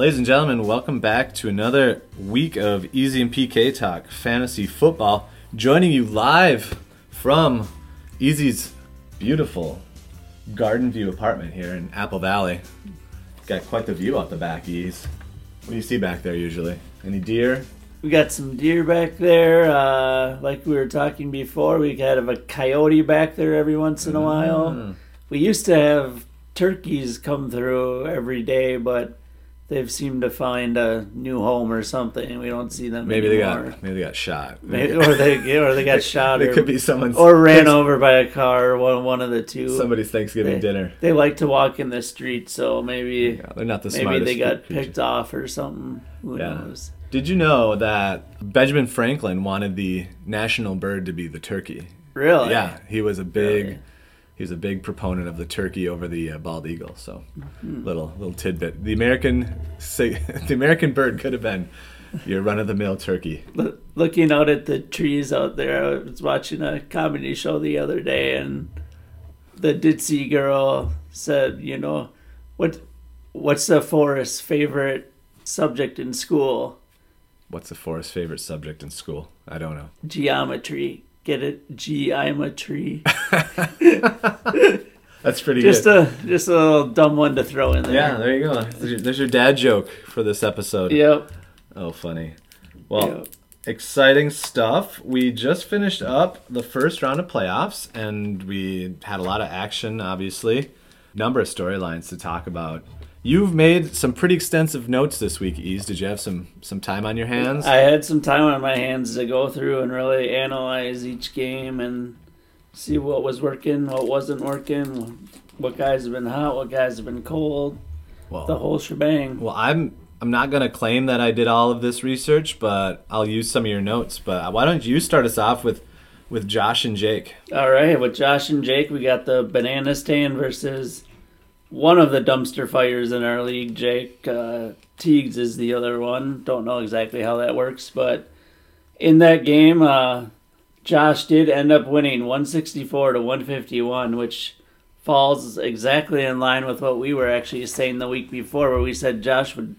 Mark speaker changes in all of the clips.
Speaker 1: Ladies and gentlemen, welcome back to another week of EZ and PK Talk Fantasy Football. Joining you live from EZ's beautiful Garden View apartment here in Apple Valley. Got quite the view out the back, Ease. What do you see back there usually? Any deer?
Speaker 2: We got some deer back there. Uh, like we were talking before, we got a coyote back there every once in a while.
Speaker 1: Mm.
Speaker 2: We used to have turkeys come through every day, but they've seemed to find a new home or something. We don't see them
Speaker 1: Maybe they got maybe they got shot.
Speaker 2: Maybe, or they or they got shot
Speaker 1: It
Speaker 2: or,
Speaker 1: could be someone's
Speaker 2: or ran over by a car. One one of the two.
Speaker 1: somebody's Thanksgiving
Speaker 2: they,
Speaker 1: dinner.
Speaker 2: They like to walk in the street, so maybe
Speaker 1: Yeah, they're not the
Speaker 2: maybe
Speaker 1: smartest.
Speaker 2: they got picked off or something. Who
Speaker 1: Yeah.
Speaker 2: knows?
Speaker 1: Did you know that Benjamin Franklin wanted the national bird to be the turkey?
Speaker 2: Really?
Speaker 1: Yeah, he was a big
Speaker 2: Really?
Speaker 1: He was a big proponent of the turkey over the uh, bald eagle. So,
Speaker 2: Hmm.
Speaker 1: little little tidbit. The American the American bird could have been your run of the mill turkey.
Speaker 2: Lo- looking out at the trees out there, I was watching a comedy show the other day, and the ditzy girl said, "You know, what what's the forest's favorite subject in school?
Speaker 1: What's the forest's favorite subject in school? I don't know.
Speaker 2: Geometry. Get it? G. I'm a tree.
Speaker 1: That's pretty
Speaker 2: just
Speaker 1: good.
Speaker 2: a just a little dumb one to throw in there.
Speaker 1: yeah, there you go. There's your, there's your dad joke for this episode.
Speaker 2: Yep.
Speaker 1: Oh, funny. Well,
Speaker 2: Yep.
Speaker 1: exciting stuff. We just finished up the first round of playoffs, and we had a lot of action, obviously. Number of storylines to talk about. You've made some pretty extensive notes this week, Ease. Did you have some some time on your hands?
Speaker 2: I had some time on my hands to go through and really analyze each game and see what was working, what wasn't working, what guys have been hot, what guys have been cold,
Speaker 1: well,
Speaker 2: the whole shebang.
Speaker 1: well, I'm I'm not gonna claim that I did all of this research, but I'll use some of your notes. But why don't you start us off with with Josh and Jake?
Speaker 2: All right, with Josh and Jake, we got the banana stand versus one of the dumpster fires in our league. Jake uh, Teagues is the other one. Don't know exactly how that works, but in that game, uh, Josh did end up winning 164 to 151, which falls exactly in line with what we were actually saying the week before, where we said Josh would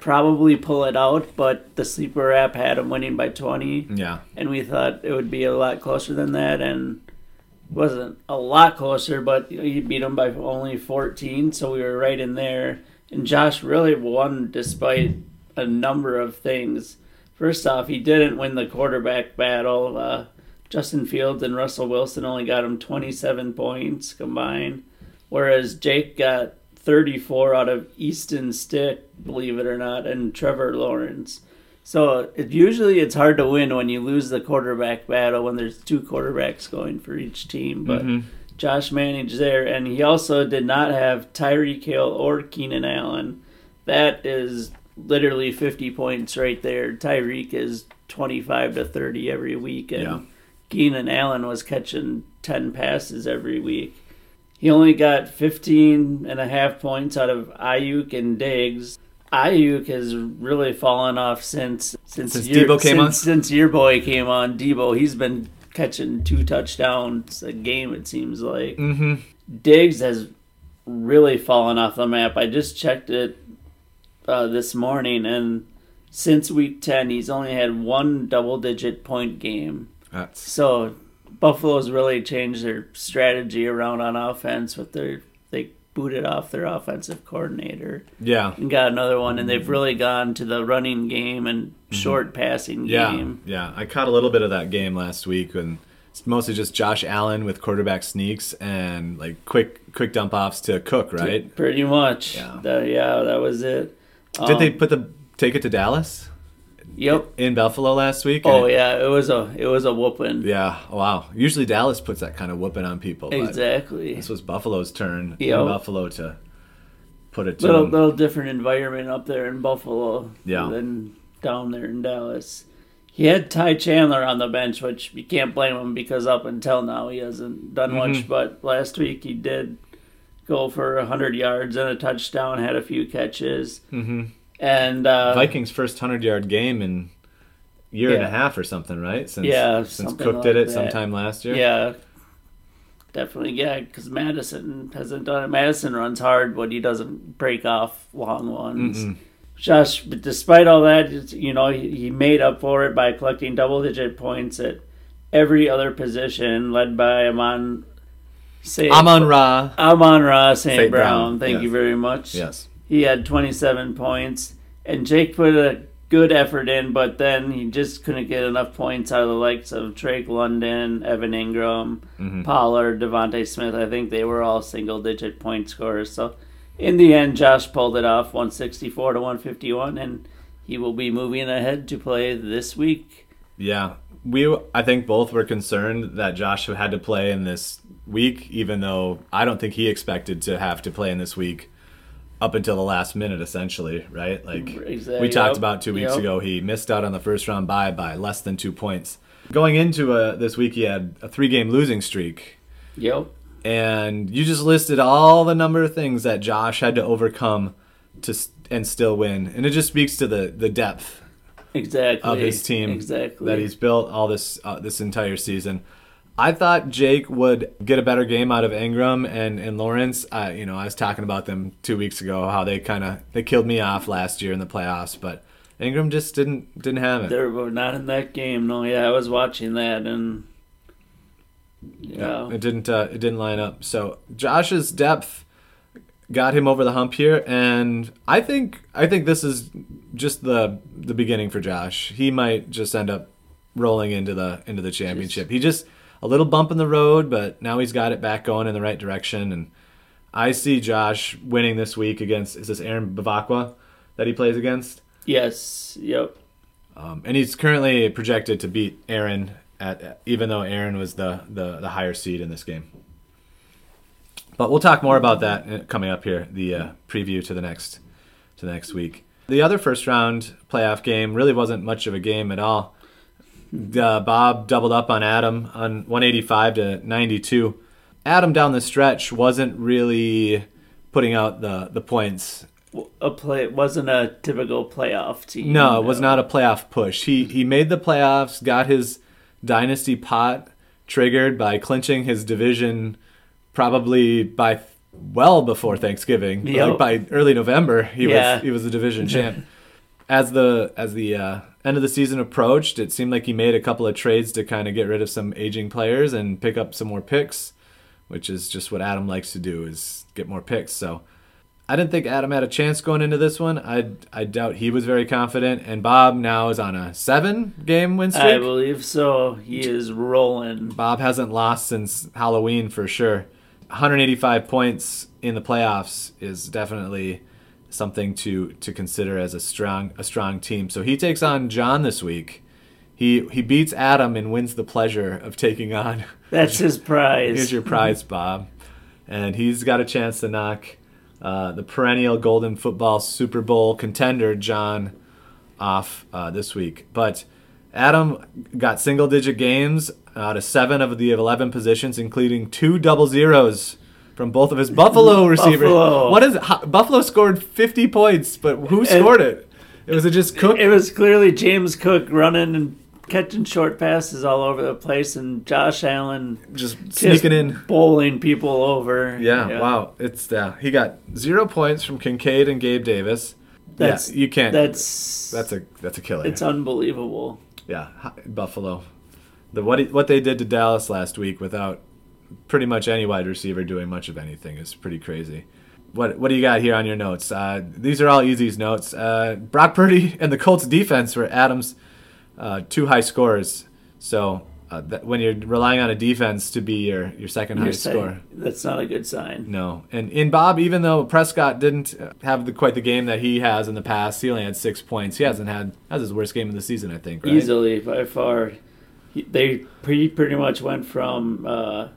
Speaker 2: probably pull it out, but the sleeper app had him winning by 20
Speaker 1: Yeah,
Speaker 2: and we thought it would be a lot closer than that, and wasn't a lot closer, but he beat him by only 14, so we were right in there. And Josh really won despite a number of things. First off, he didn't win the quarterback battle. Uh, Justin Fields and Russell Wilson only got him 27 points combined, whereas Jake got 34 out of Easton Stick, believe it or not, and Trevor Lawrence. So it, usually it's hard to win when you lose the quarterback battle when there's two quarterbacks going for each team. But
Speaker 1: Mhm.
Speaker 2: Josh managed there, and he also did not have Tyreek Hill or Keenan Allen. That is literally 50 points right there. Tyreek is 25 to 30 every week, and
Speaker 1: Yeah.
Speaker 2: Keenan Allen was catching 10 passes every week. He only got 15 and a half points out of Aiyuk and Diggs. Aiyuk has really fallen off since since,
Speaker 1: Since
Speaker 2: your,
Speaker 1: Debo came on?
Speaker 2: since, Since your boy came on, Debo, he's been catching two touchdowns a game. It seems like
Speaker 1: mm-hmm.
Speaker 2: Diggs has really fallen off the map. I just checked it uh, this morning, and since week 10, he's only had one double-digit point game.
Speaker 1: That's
Speaker 2: So Buffalo's really changed their strategy around on offense with their they booted off their offensive coordinator
Speaker 1: yeah.
Speaker 2: and got another one and they've really gone to the running game and short passing
Speaker 1: Mm-hmm. Yeah,
Speaker 2: game.
Speaker 1: yeah. I caught a little bit of that game last week, and it's mostly just Josh Allen with quarterback sneaks and like quick, quick dump offs to Cook. Right?
Speaker 2: Pretty much.
Speaker 1: Yeah.
Speaker 2: That- yeah, that was it.
Speaker 1: Did they
Speaker 2: Um,
Speaker 1: put the take it to Dallas
Speaker 2: Yep.
Speaker 1: in Buffalo last week?
Speaker 2: Oh yeah, it was a it was a whooping.
Speaker 1: yeah. Wow. Usually Dallas puts that kind of whooping on people.
Speaker 2: Exactly.
Speaker 1: This was Buffalo's turn
Speaker 2: Yep.
Speaker 1: in Buffalo to put it to
Speaker 2: Little
Speaker 1: them.
Speaker 2: little different environment up there in Buffalo
Speaker 1: Yeah.
Speaker 2: than down there in Dallas. He had Ty Chandler on the bench, which you can't blame him because up until now he hasn't done much.
Speaker 1: Mhm.
Speaker 2: But last week he did go for hundred yards and a touchdown, had a few catches,
Speaker 1: hmm
Speaker 2: and uh,
Speaker 1: Vikings' first hundred yard game in year and a half or something, right? Since,
Speaker 2: Yeah,
Speaker 1: since Cook did it
Speaker 2: that.
Speaker 1: sometime last year.
Speaker 2: Yeah, definitely. Yeah, because Mattison hasn't done it. Mattison runs hard, but he doesn't break off long ones.
Speaker 1: Mm-mm.
Speaker 2: Josh, but despite all that, you know, he, he made up for it by collecting double digit points at every other position, led by Amon. Say,
Speaker 1: Amon Ra.
Speaker 2: Amon Ra. St. Brown.
Speaker 1: Brown,
Speaker 2: Thank
Speaker 1: yes.
Speaker 2: you very much.
Speaker 1: Yes.
Speaker 2: He had 27 points, and Jake put a good effort in, but then he just couldn't get enough points out of the likes of Drake London, Evan Engram,
Speaker 1: Mm-hmm.
Speaker 2: Pollard, DeVonta Smith. I think they were all single digit point scorers. So in the end, Josh pulled it off 164 to 151, and he will be moving ahead to play this week.
Speaker 1: Yeah, we I think both were concerned that Josh had to play in this week, even though I don't think he expected to have to play in this week up until the last minute, essentially, right? Like
Speaker 2: Exactly.
Speaker 1: we talked
Speaker 2: Yep.
Speaker 1: about two weeks
Speaker 2: Yep.
Speaker 1: ago, he missed out on the first round bye by less than two points. Going into uh, this week, he had a three game losing streak,
Speaker 2: Yep.
Speaker 1: and you just listed all the number of things that Josh had to overcome to and still win, and it just speaks to the the depth
Speaker 2: Exactly.
Speaker 1: of his team
Speaker 2: Exactly.
Speaker 1: that he's built all this uh, this entire season. I thought Jake would get a better game out of Engram and, and Lawrence. I you know I was talking about them two weeks ago how they kind of they killed me off last year in the playoffs, but Engram just didn't didn't have it.
Speaker 2: They were not in that game. No, yeah, I was watching that, and
Speaker 1: Yeah,
Speaker 2: yeah,
Speaker 1: it didn't uh, it didn't line up. So Josh's depth got him over the hump here, and I think I think this is just the the beginning for Josh. He might just end up rolling into the into the championship. He just a little bump in the road, but now he's got it back going in the right direction, and I see Josh winning this week against is this Aaron Bavakwa that he plays against,
Speaker 2: yes, yep.
Speaker 1: um, and he's currently projected to beat Aaron at even though Aaron was the the, the higher seed in this game. But we'll talk more about that uh, coming up here. The uh, preview to the next to the next week. The other first round playoff game really wasn't much of a game at all. Uh, Bob doubled up on Adam on 185 to 92. Adam down the stretch wasn't really putting out the the points
Speaker 2: A play it wasn't a typical playoff team.
Speaker 1: no, it was not a playoff push. He he made the playoffs, got his dynasty pot triggered by clinching his division probably by well before Thanksgiving.
Speaker 2: Yep.
Speaker 1: Like by early November, he
Speaker 2: Yeah.
Speaker 1: was he was the division champ. As the as the uh, end of the season approached, it seemed like he made a couple of trades to kind of get rid of some aging players and pick up some more picks, which is just what Adam likes to do is get more picks. So I didn't think Adam had a chance going into this one. I I doubt he was very confident. And Bob now is on a seven game win streak.
Speaker 2: I believe so. He is rolling.
Speaker 1: Bob hasn't lost since Halloween for sure. 185 points in the playoffs is definitely something to to consider as a strong a strong team. So he takes on John this week. He he beats Adam and wins the pleasure of taking on.
Speaker 2: That's his prize.
Speaker 1: Here's your prize, Bob, and he's got a chance to knock uh, the perennial Golden Football Super Bowl contender John off uh, this week. But Adam got single digit games out of seven of the 11 positions, including two double zeros from both of his Buffalo receivers.
Speaker 2: Buffalo.
Speaker 1: What is it? Buffalo scored 50 points, but who scored it? It was it just Cook?
Speaker 2: It was clearly James Cook running and catching short passes all over the place, and Josh Allen
Speaker 1: Just
Speaker 2: just
Speaker 1: sneaking in.
Speaker 2: bowling people over.
Speaker 1: Yeah, wow. It's uh, he got zero points from Kincaid and Gabe Davis.
Speaker 2: That's
Speaker 1: yeah, you can't.
Speaker 2: That's
Speaker 1: That's a that's a killer.
Speaker 2: it's unbelievable.
Speaker 1: yeah, Buffalo. The what he, what they did to Dallas last week without pretty much any wide receiver doing much of anything is pretty crazy. What what do you got here on your notes? Uh, these are all EZ's notes. Uh, Brock Purdy and the Colts defense were Adams' uh, two high scorers. So uh, that, when you're relying on a defense to be your your 2nd
Speaker 2: You're
Speaker 1: highest score,
Speaker 2: that's not a good sign.
Speaker 1: no. And in Bob, even though Prescott didn't have the, quite the game that he has in the past, he only had six points. He hasn't had that's his worst game of the season, I think. Right?
Speaker 2: Easily by far, He- they pretty pretty much went from uh,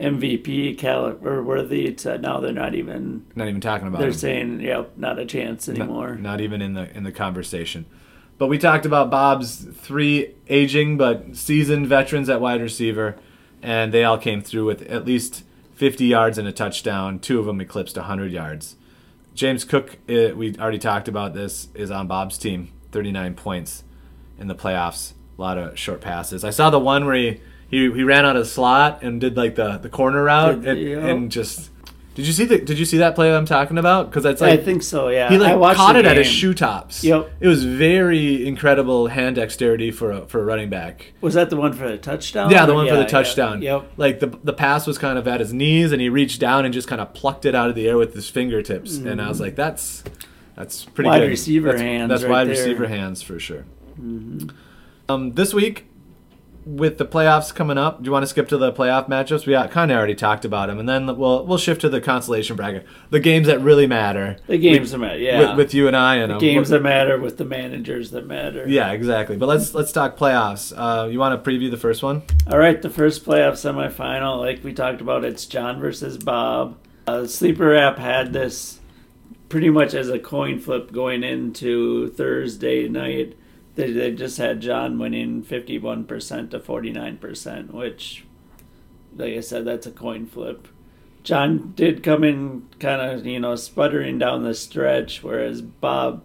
Speaker 2: MVP caliber worthy to now they're not even.
Speaker 1: Not even talking about
Speaker 2: They're
Speaker 1: him.
Speaker 2: saying, "Yep, not a chance anymore."
Speaker 1: Not, even in the in the conversation. But we talked about Bob's three aging but seasoned veterans at wide receiver, and they all came through with at least 50 yards and a touchdown. Two of them eclipsed 100 yards. James Cook, eh, we already talked about this, is on Bob's team. 39 points in the playoffs. A lot of short passes. I saw the one where he, he, he ran out of the slot and did like the, the corner route
Speaker 2: Did-
Speaker 1: and,
Speaker 2: yeah.
Speaker 1: and just Did you see the? Did you see that play I'm talking about? Because it's
Speaker 2: I think so. Yeah,
Speaker 1: he
Speaker 2: I
Speaker 1: like
Speaker 2: watched
Speaker 1: caught it at his shoe tops.
Speaker 2: Yep.
Speaker 1: It was very incredible hand dexterity for a, for a running back.
Speaker 2: Was that the one for the touchdown?
Speaker 1: Yeah, the one for the touchdown.
Speaker 2: Yeah. Yep.
Speaker 1: Like the the pass was kind of at his knees, and he reached down and just kind of plucked it out of the air with his fingertips. And I was like, that's that's pretty
Speaker 2: Mm-hmm. Wide
Speaker 1: good.
Speaker 2: receiver
Speaker 1: that's,
Speaker 2: hands
Speaker 1: That's
Speaker 2: right
Speaker 1: wide
Speaker 2: there. Mm-hmm.
Speaker 1: receiver hands for sure. Um, this week. With the playoffs coming up, do you want to skip to the playoff matchups? We kind of already talked about them, and then we'll we'll shift to the consolation bracket, the games that really matter.
Speaker 2: The games that matter. Yeah.
Speaker 1: with, with you and I, and
Speaker 2: the games that matter with the managers that matter.
Speaker 1: Yeah, exactly. But let's let's talk playoffs. Uh, you want to preview the first one?
Speaker 2: All right, the first playoff semifinal, like we talked about, it's John versus Bob. Uh, sleeper app had this pretty much as a coin flip going into Thursday night. They, they just had John winning 51% to 49%, which, like I said, that's a coin flip. John did come in kind of, you know, sputtering down the stretch, whereas Bob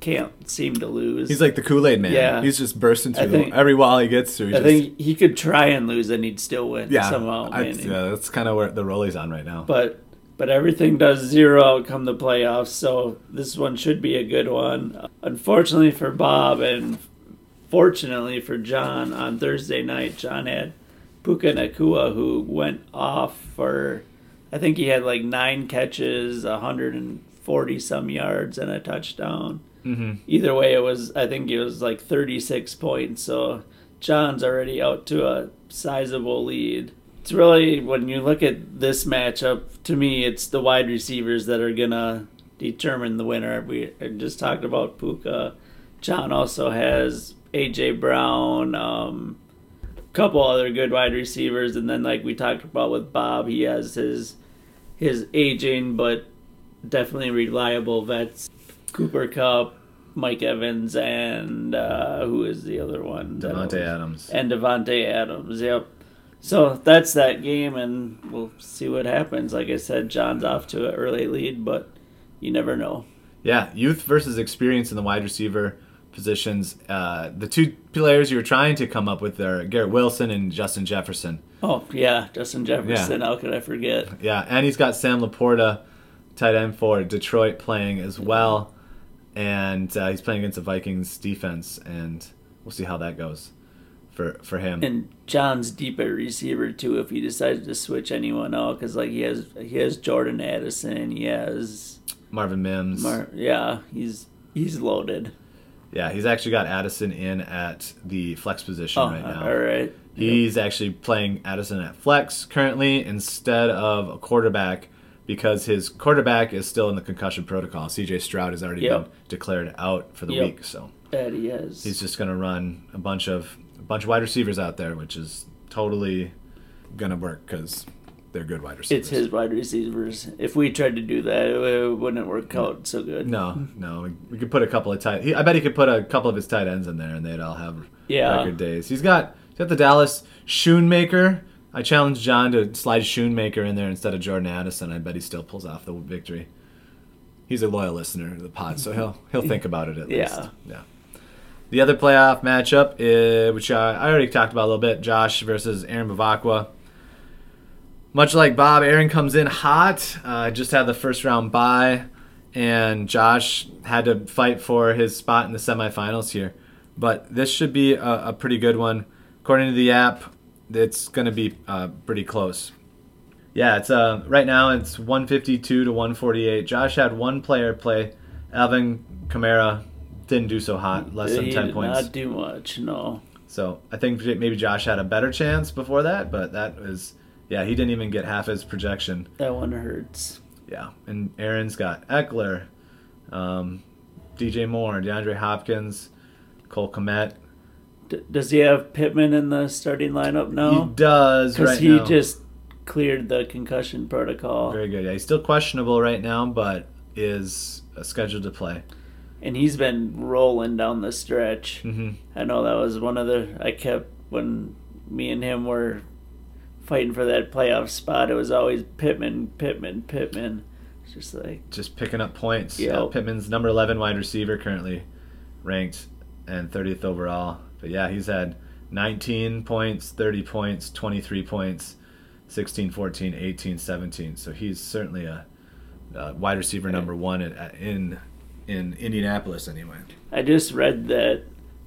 Speaker 2: can't seem to lose.
Speaker 1: He's like the Kool Aid Man.
Speaker 2: Yeah.
Speaker 1: he's just bursting through
Speaker 2: think-
Speaker 1: the, every wall he gets through. he
Speaker 2: I
Speaker 1: just-
Speaker 2: think he could try and lose and he'd still win
Speaker 1: yeah,
Speaker 2: somehow.
Speaker 1: I- yeah, that's kind of where the role he's on right now.
Speaker 2: But but everything does zero come the playoffs, so this one should be a good one. Unfortunately for Bob and fortunately for John, on Thursday night, John had Puka Nacua who went off for I think he had like nine catches, hundred and forty some yards and a touchdown.
Speaker 1: hmm
Speaker 2: Either way, it was I think it was like thirty six points. So John's already out to a sizable lead. It's really when you look at this matchup, to me, it's the wide receivers that are gonna determine the winner. We just talked about Puka. John also has AJ Brown, um, a couple other good wide receivers, and then like we talked about with Bob, he has his his aging but definitely reliable vets, Cooper Kupp, Mike Evans, and uh, who is the other one?
Speaker 1: Davante Adams.
Speaker 2: and Davante Adams. Yep. So that's that game, and we'll see what happens. Like I said, John's off to an early lead, but you never know.
Speaker 1: Yeah, youth versus experience in the wide receiver positions. Uh, the two players you're trying to come up with are Garrett Wilson and Justin Jefferson.
Speaker 2: Oh yeah, Justin Jefferson. How could I forget?
Speaker 1: Yeah, and he's got Sam Laporta, tight end for Detroit, playing as well, and uh, he's playing against the Vikings defense, and we'll see how that goes for for him.
Speaker 2: And John's deep at receiver too. If he decides to switch anyone out, because like he has he has Jordan Addison, he has
Speaker 1: Marvin Mims.
Speaker 2: Mar- yeah, he's he's loaded.
Speaker 1: yeah, he's actually got Addison in at the flex position
Speaker 2: Oh,
Speaker 1: right now.
Speaker 2: all right.
Speaker 1: He's actually playing Addison at flex currently instead of a quarterback because his quarterback is still in the concussion protocol. CJ Stroud has already
Speaker 2: Yep.
Speaker 1: been declared out for the
Speaker 2: Yep.
Speaker 1: week, so
Speaker 2: That he has.
Speaker 1: he's just going to run a bunch of bunch of wide receivers out there, which is totally to work because they're good wide receivers.
Speaker 2: It's his wide receivers. If we tried to do that, it wouldn't work out so good.
Speaker 1: No, no, we, could put a couple of tight. He, I bet he could put a couple of his tight ends in there, and they'd all have
Speaker 2: Yeah.
Speaker 1: record days. He's got he's got the Dallas Schoonmaker. I challenge John to slide Schoonmaker in there instead of Jordan Addison. I bet he still pulls off the victory. He's a loyal listener to the pod, so he'll he'll think about it at
Speaker 2: Yeah.
Speaker 1: least. Yeah. The other playoff matchup, is, which I, already talked about a little bit, Josh versus Aaron Bavacqua. Much like Bob, Aaron comes in hot. Uh, just had the first round bye, and Josh had to fight for his spot in the semifinals here. But this should be a, a pretty good one. According to the app, it's going to be uh, pretty close. Yeah, it's uh, right now it's 152 to 148. Josh had one player play. Alvin Kamara didn't do so hot, less than
Speaker 2: he
Speaker 1: 10
Speaker 2: did
Speaker 1: points.
Speaker 2: Not do much. No.
Speaker 1: So I think maybe Josh had a better chance before that, but that was yeah, he didn't even get half his projection.
Speaker 2: That one hurts.
Speaker 1: Yeah, and Aaron's got Ekeler, um, DJ Moore, DeAndre Hopkins, Cole Kmet.
Speaker 2: D- does he have Pittman in the starting lineup now?
Speaker 1: He does
Speaker 2: Because
Speaker 1: right
Speaker 2: he
Speaker 1: now.
Speaker 2: just cleared the concussion protocol,
Speaker 1: Very good. Yeah, he's still questionable right now, but is scheduled to play.
Speaker 2: And he's been rolling down the stretch.
Speaker 1: hmm
Speaker 2: I know that was one of the I kept when me and him were fighting for that playoff spot. It was always Pittman, Pittman, Pittman. It's just like
Speaker 1: Just picking up points. Yeah, Pittman's number 11 wide receiver currently ranked and 30th overall. But yeah, he's had 19 points, 30 points, 23 points, 16, 14, 18, 17. So he's certainly a, a wide receiver number one in, in in Indianapolis anyway.
Speaker 2: I just read that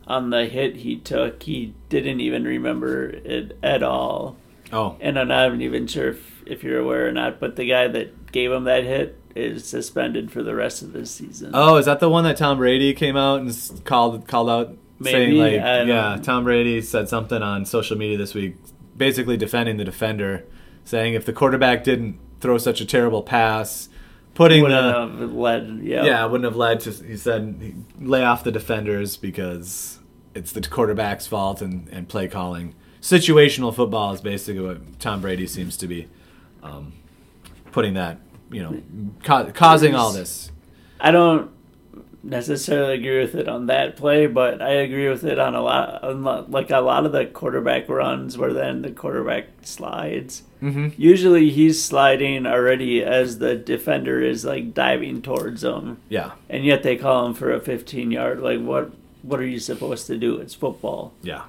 Speaker 2: on the hit he took, he didn't even remember it at all.
Speaker 1: Oh,
Speaker 2: And I'm not even sure if, if you're aware or not, but the guy that gave him that hit is suspended for the rest of this season.
Speaker 1: oh, is that the one that Tom Brady came out and called called out saying like, yeah, Tom Brady said something on social media this week, basically defending the defender, saying if the quarterback didn't throw such a terrible pass, putting
Speaker 2: Wouldn't
Speaker 1: the
Speaker 2: led, yeah.
Speaker 1: yeah, wouldn't have led to. He said lay off the defenders because it's the quarterback's fault and, and play calling. Situational football is basically what Tom Brady seems to be um, putting that, you know, ca- causing all this.
Speaker 2: I don't necessarily agree with it on that play, but I agree with it on a lot, on like a lot of the quarterback runs where then the quarterback slides.
Speaker 1: Mm-hmm.
Speaker 2: Usually he's sliding already as the defender is like diving towards him,
Speaker 1: Yeah,
Speaker 2: and yet they call him for a 15 yard. Like what? What are you supposed to do? It's football.
Speaker 1: yeah,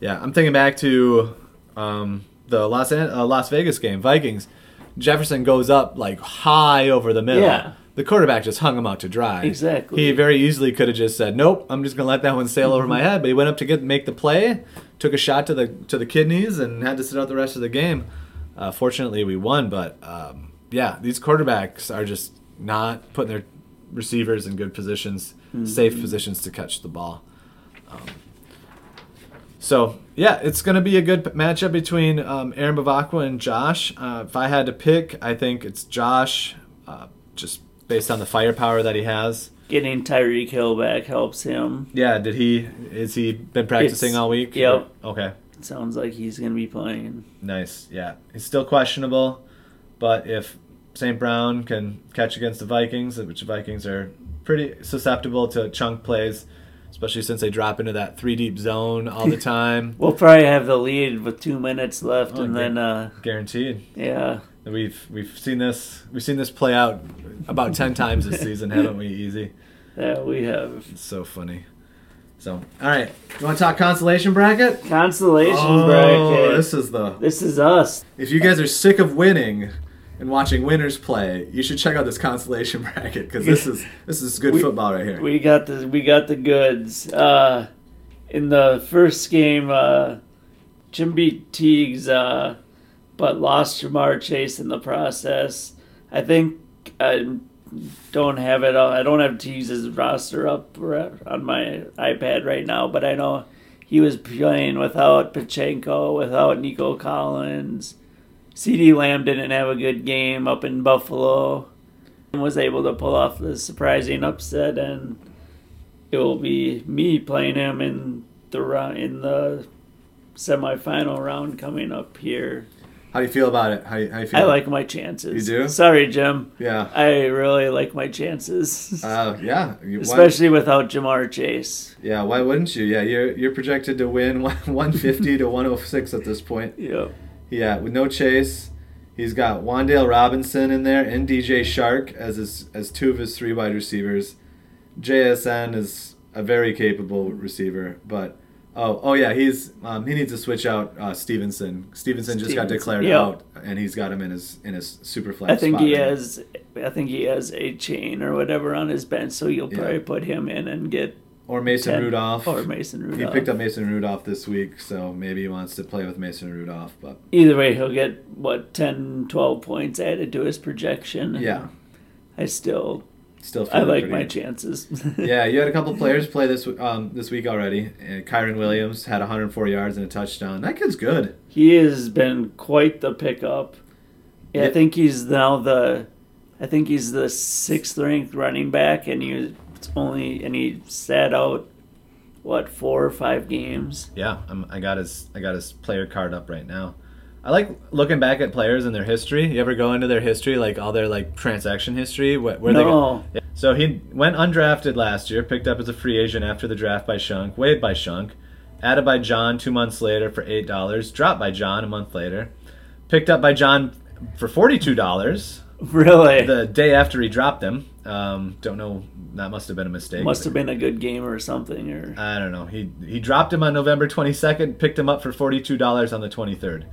Speaker 1: yeah. I'm thinking back to um, the An- uh, Las Vegas game, Vikings. Jefferson goes up like high over the middle.
Speaker 2: Yeah.
Speaker 1: The quarterback just hung him out to dry.
Speaker 2: Exactly.
Speaker 1: He very easily could have just said, "Nope, I'm just gonna let that one sail over my head." But he went up to get make the play, took a shot to the to the kidneys, and had to sit out the rest of the game. Uh, fortunately, we won. But um, yeah, these quarterbacks are just not putting their receivers in good positions, safe positions to catch the ball. Um, so yeah, it's going to be a good matchup between um, Aaron Bavakwa and Josh. Uh, if I had to pick, I think it's Josh, uh, just based on the firepower that he has.
Speaker 2: Getting Tyreek Hill back helps him.
Speaker 1: Yeah, did he? Is he been practicing
Speaker 2: It's-
Speaker 1: all week?
Speaker 2: yep.
Speaker 1: Okay,
Speaker 2: It sounds like he's gonna be playing.
Speaker 1: nice. Yeah, he's still questionable, but if St. Brown can catch against the Vikings, which the Vikings are pretty susceptible to chunk plays, especially since they drop into that three deep zone all the time.
Speaker 2: We'll probably have the lead with two minutes left,
Speaker 1: Oh,
Speaker 2: and
Speaker 1: great.
Speaker 2: then uh,
Speaker 1: Guaranteed.
Speaker 2: yeah,
Speaker 1: We've we've seen this we've seen this play out about ten times this season, haven't we? EZ.
Speaker 2: yeah, we have
Speaker 1: It's so funny. So, all right, you want to talk consolation bracket?
Speaker 2: consolation
Speaker 1: oh,
Speaker 2: bracket.
Speaker 1: this is the.
Speaker 2: This is us.
Speaker 1: If you guys are sick of winning and watching winners play, you should check out this consolation bracket because this is this is good
Speaker 2: We-
Speaker 1: football right here.
Speaker 2: We got the we got the goods. Uh, in the first game, uh, Jim beat Teagues, uh, but lost Ja'Marr Chase in the process. I think I don't have it. On, I don't have Teagues' roster up on my iPad right now, but I know he was playing without Pacheco, without Nico Collins. CeeDee Lamb didn't have a good game up in Buffalo and was able to pull off the surprising upset and it will be me playing him in the in the semifinal round coming up here.
Speaker 1: How do you feel about it? How, you- how you feel?
Speaker 2: I like my chances.
Speaker 1: You do?
Speaker 2: Sorry, Jim.
Speaker 1: Yeah.
Speaker 2: I really like my chances.
Speaker 1: Uh, yeah. You- why-
Speaker 2: Especially without Ja'Marr Chase.
Speaker 1: yeah. Why wouldn't you? Yeah. You're you're projected to win 150 to 106 at this point.
Speaker 2: Yep.
Speaker 1: Yeah, with no chase. He's got Wan'Dale Robinson in there and DJ Chark as his as two of his three wide receivers. JSN is a very capable receiver, but oh oh yeah, he's um, he needs to switch out uh, Stevenson. Stevenson just got declared
Speaker 2: yeah.
Speaker 1: out, and he's got him in his in his super flex.
Speaker 2: I think
Speaker 1: spot
Speaker 2: he
Speaker 1: right now.
Speaker 2: has I think he has a chain or whatever on his bench, so you'll
Speaker 1: Yeah.
Speaker 2: probably put him in and get
Speaker 1: or Mason
Speaker 2: 10
Speaker 1: Rudolph.
Speaker 2: or Mason Rudolph.
Speaker 1: He picked up Mason Rudolph this week, so maybe he wants to play with Mason Rudolph. But
Speaker 2: Either way, he'll get what 10, 12 points added to his projection.
Speaker 1: yeah,
Speaker 2: I still
Speaker 1: still
Speaker 2: I like
Speaker 1: pretty
Speaker 2: my chances.
Speaker 1: yeah, you had a couple players play this um, this week already. Uh, Kyren Williams had 104 yards and a touchdown. That kid's good.
Speaker 2: he has been quite the pickup. Yeah, I think he's now the, I think he's the sixth ranked running back, and he was only and he sat out, what four or five games.
Speaker 1: Yeah, I'm, I got his I got his player card up right now. I like looking back at players and their history. You ever go into their history, like all their like transaction history, where, where they go?
Speaker 2: no,
Speaker 1: Yeah. So he went undrafted last year, picked up as a free agent after the draft by Shunk, waived by Shunk, added by John two months later for eight dollars, dropped by John a month later, picked up by John for forty two dollars
Speaker 2: really,
Speaker 1: the day after he dropped him. Um, don't know. That must have been a mistake.
Speaker 2: must have been a good game or something. Or
Speaker 1: I don't know. He he dropped him on November 22nd, picked him up for $42 on the 23rd.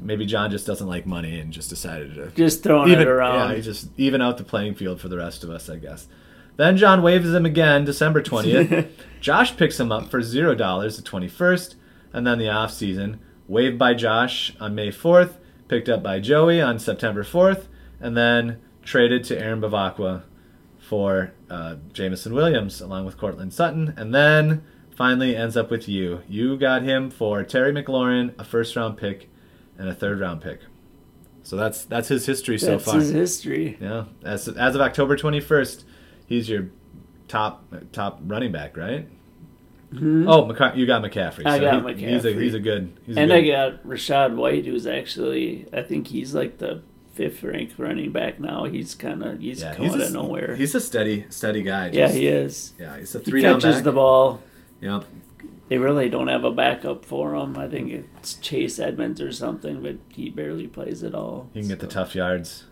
Speaker 1: Maybe John just doesn't like money and just decided to
Speaker 2: Just throwing
Speaker 1: even
Speaker 2: it around.
Speaker 1: Yeah, he just even out the playing field for the rest of us, I guess. Then John waves him again, December twentieth. Josh picks him up for zero dollars the twenty first, and then the off season waived by Josh on May fourth, picked up by Joey on September fourth, and then traded to Aaron Bavacqua for uh, Jameson Williams along with Courtland Sutton, and then finally ends up with you. You got him for Terry McLaurin, a first round pick, and a third round pick. So that's that's his history so
Speaker 2: That's
Speaker 1: far.
Speaker 2: his history.
Speaker 1: Yeah, as as of October twenty first, he's your top top running back, right? Oh, McCa- you got McCaffrey.
Speaker 2: Mm-hmm. I got
Speaker 1: he- He's a he's a good. He's a
Speaker 2: And
Speaker 1: good,
Speaker 2: I got Rachaad White, who's actually, I think he's like the fifth ranked running back now. He's kind of, he's
Speaker 1: yeah,
Speaker 2: coming
Speaker 1: he's
Speaker 2: out
Speaker 1: a,
Speaker 2: of nowhere.
Speaker 1: He's a steady steady guy.
Speaker 2: yeah, he is.
Speaker 1: Yeah, he's a
Speaker 2: He
Speaker 1: three down
Speaker 2: catches
Speaker 1: back.
Speaker 2: the ball.
Speaker 1: Yep.
Speaker 2: They really don't have a backup for him. I think it's Chase Edmonds or something, but he barely plays at all.
Speaker 1: He can get the tough yards.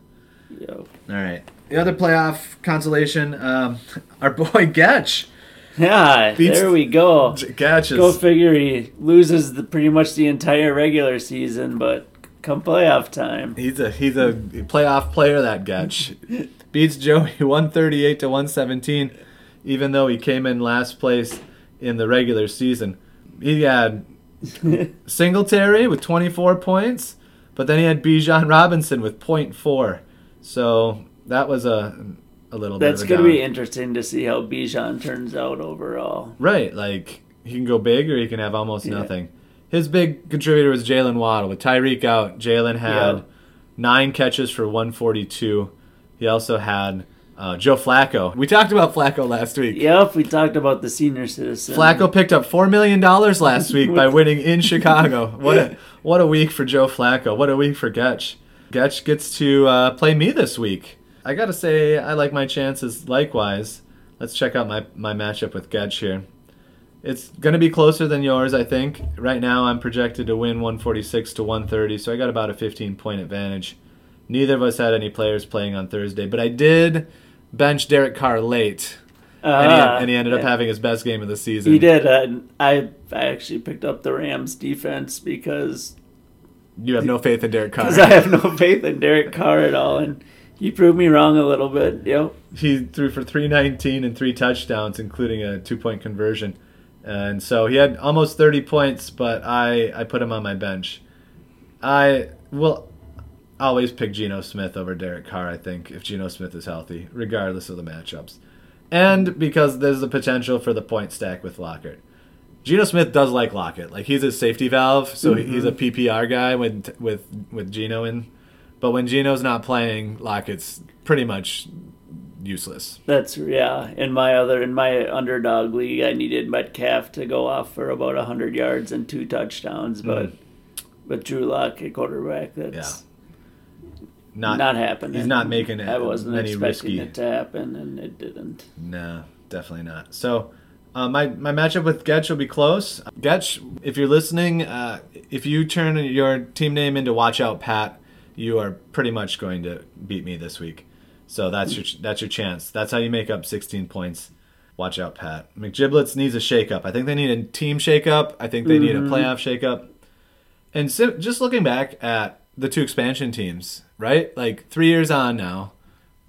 Speaker 2: Yep.
Speaker 1: All right. The other playoff consolation, um, our boy Getch.
Speaker 2: Yeah,
Speaker 1: Beats-
Speaker 2: there we go.
Speaker 1: Getch is
Speaker 2: Go figure. He loses the, pretty much the entire regular season, but come playoff time,
Speaker 1: He's a he's a playoff player that Getch beats Joey 138 to 117 even though he came in last place in the regular season. He had Singletary with 24 points, but then he had Bijan Robinson with 0.4. So that was a a little
Speaker 2: that's
Speaker 1: bit of a
Speaker 2: going to be interesting to see how Bijan turns out overall.
Speaker 1: Right, like he can go big or he can have almost
Speaker 2: Yeah.
Speaker 1: nothing. His big contributor was Jaylen Waddle. With Tyreek out, Jaylen had
Speaker 2: Yeah.
Speaker 1: nine catches for 142. He also had uh, Joe Flacco. We talked about Flacco last week.
Speaker 2: Yep, we talked about the senior citizen.
Speaker 1: Flacco picked up four million dollars last week by winning in Chicago. What a what a week for Joe Flacco. What a week for Getch. Getch gets to uh, play me this week. I gotta say I like my chances. Likewise, let's check out my my matchup with Getch here. It's gonna be closer than yours, I think. Right now, I'm projected to win 146 to 130, so I got about a 15 point advantage. Neither of us had any players playing on Thursday, but I did bench Derek Carr late, and, he,
Speaker 2: Ah,
Speaker 1: and he ended up having his best game of the season.
Speaker 2: He did. Uh, I I actually picked up the Rams defense because
Speaker 1: You have no faith in Derek Carr.
Speaker 2: because I have no faith in Derek Carr at all, and he proved me wrong a little bit. Yep.
Speaker 1: he threw for 319 and three touchdowns, including a two point conversion. And so he had almost 30 points, but I, I put him on my bench. I will always pick Geno Smith over Derek Carr, I think, if Geno Smith is healthy, regardless of the matchups. And because there's the potential for the point stack with Lockett. Geno Smith does like Lockett. Like he's a safety valve, so he's a PPR guy with with with Geno in. But when Geno's not playing, Lockett's pretty much useless.
Speaker 2: That's yeah. In my other in my underdog league, I needed Metcalf to go off for about hundred yards and two touchdowns, but
Speaker 1: Mm.
Speaker 2: with Drew Lock at quarterback, that's
Speaker 1: Not,
Speaker 2: not, happening.
Speaker 1: he's not making it
Speaker 2: I wasn't
Speaker 1: any
Speaker 2: expecting
Speaker 1: risky.
Speaker 2: it to happen, and it didn't.
Speaker 1: No, definitely not. So, uh, my my matchup with Getch will be close. Getch, if you're listening, uh, if you turn your team name into Watch Out Pat, you are pretty much going to beat me this week. So that's your that's your chance. That's how you make up 16 points. Watch out, Pat. McGiblets needs a shakeup. I think they need a team shakeup. I think they need a playoff shakeup. And so, just looking back at the two expansion teams, right? Like three years on now,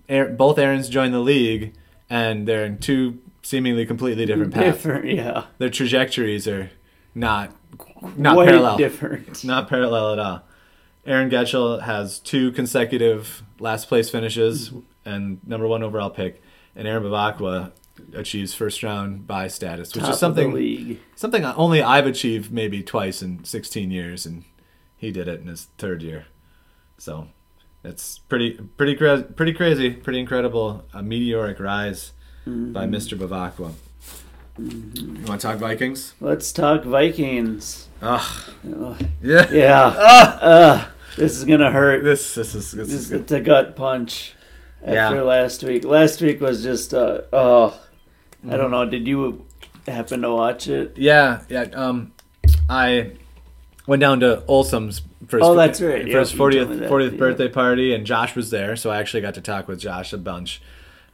Speaker 1: Aaron, both Aaron's joined the league, and they're in two seemingly completely different paths.
Speaker 2: Different, yeah.
Speaker 1: Their trajectories are not not
Speaker 2: Way
Speaker 1: parallel.
Speaker 2: different.
Speaker 1: Not parallel at all. Aaron Getchell has two consecutive last place finishes and number one overall pick, and Aaron Bavacqua achieves first round bye status, which
Speaker 2: Top
Speaker 1: is something
Speaker 2: of the league.
Speaker 1: something only I've achieved maybe twice in 16 years, and he did it in his third year. So it's pretty pretty cra- pretty crazy, pretty incredible, a meteoric rise by Mr. Bavacqua. You want to talk Vikings?
Speaker 2: Let's talk Vikings.
Speaker 1: Ugh, yeah.
Speaker 2: Yeah.
Speaker 1: Ah!
Speaker 2: uh, this is gonna hurt.
Speaker 1: This this is this
Speaker 2: This
Speaker 1: is good.
Speaker 2: it's a gut punch
Speaker 1: Yeah.
Speaker 2: after last week. Last week was just uh, oh, I
Speaker 1: Mm-hmm.
Speaker 2: don't know. Did you happen to watch it?
Speaker 1: Yeah, yeah. Um, I went down to Olsom's for his,
Speaker 2: Oh, that's right.
Speaker 1: for his
Speaker 2: you told me
Speaker 1: 40th,
Speaker 2: that.
Speaker 1: 40th
Speaker 2: Yeah.
Speaker 1: birthday party, and Josh was there, so I actually got to talk with Josh a bunch.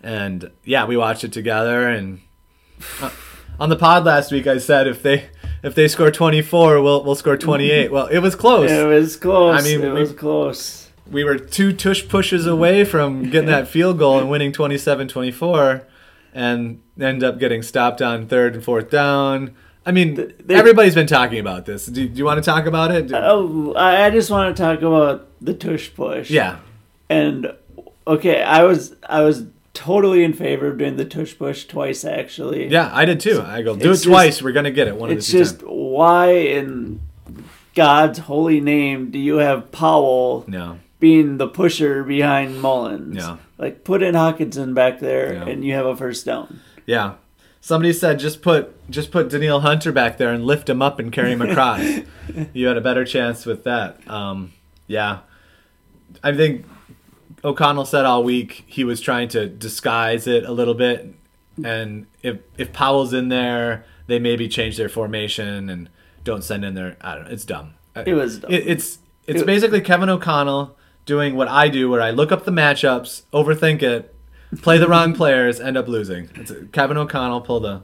Speaker 1: And yeah, we watched it together. And uh, on the pod last week, I said if they if they score 24, we'll we'll score 28. Well, it was close.
Speaker 2: It was close.
Speaker 1: I mean,
Speaker 2: it
Speaker 1: we-
Speaker 2: was close.
Speaker 1: we were two tush pushes away from getting that field goal and winning 27-24 and end up getting stopped on third and fourth down. I mean,
Speaker 2: they-
Speaker 1: everybody's been talking about this. Do, do you want to talk about it? Do-
Speaker 2: Oh, I just want to talk about the tush push.
Speaker 1: yeah.
Speaker 2: And okay, I was I was totally in favor of doing the tush push twice actually.
Speaker 1: Yeah, I did too. I go, do it twice.
Speaker 2: just-
Speaker 1: we're going to get it one of
Speaker 2: It's
Speaker 1: the two
Speaker 2: just
Speaker 1: times.
Speaker 2: why in God's holy name do you have Powell
Speaker 1: No.
Speaker 2: being the pusher behind Mullens?
Speaker 1: Yeah.
Speaker 2: Like put in Hockenson back there
Speaker 1: Yeah.
Speaker 2: and you have a first down.
Speaker 1: Yeah. Somebody said just put just put Danielle Hunter back there and lift him up and carry him across. you had a better chance with that. Um, yeah. I think O'Connell said all week he was trying to disguise it a little bit and if if Powell's in there, they maybe change their formation and don't send in their I don't know, it's dumb.
Speaker 2: It was dumb.
Speaker 1: It, it's it's
Speaker 2: It-
Speaker 1: basically Kevin O'Connell doing what I do, where I look up the matchups, overthink it, play the wrong players, end up losing. It's Kevin O'Connell pull the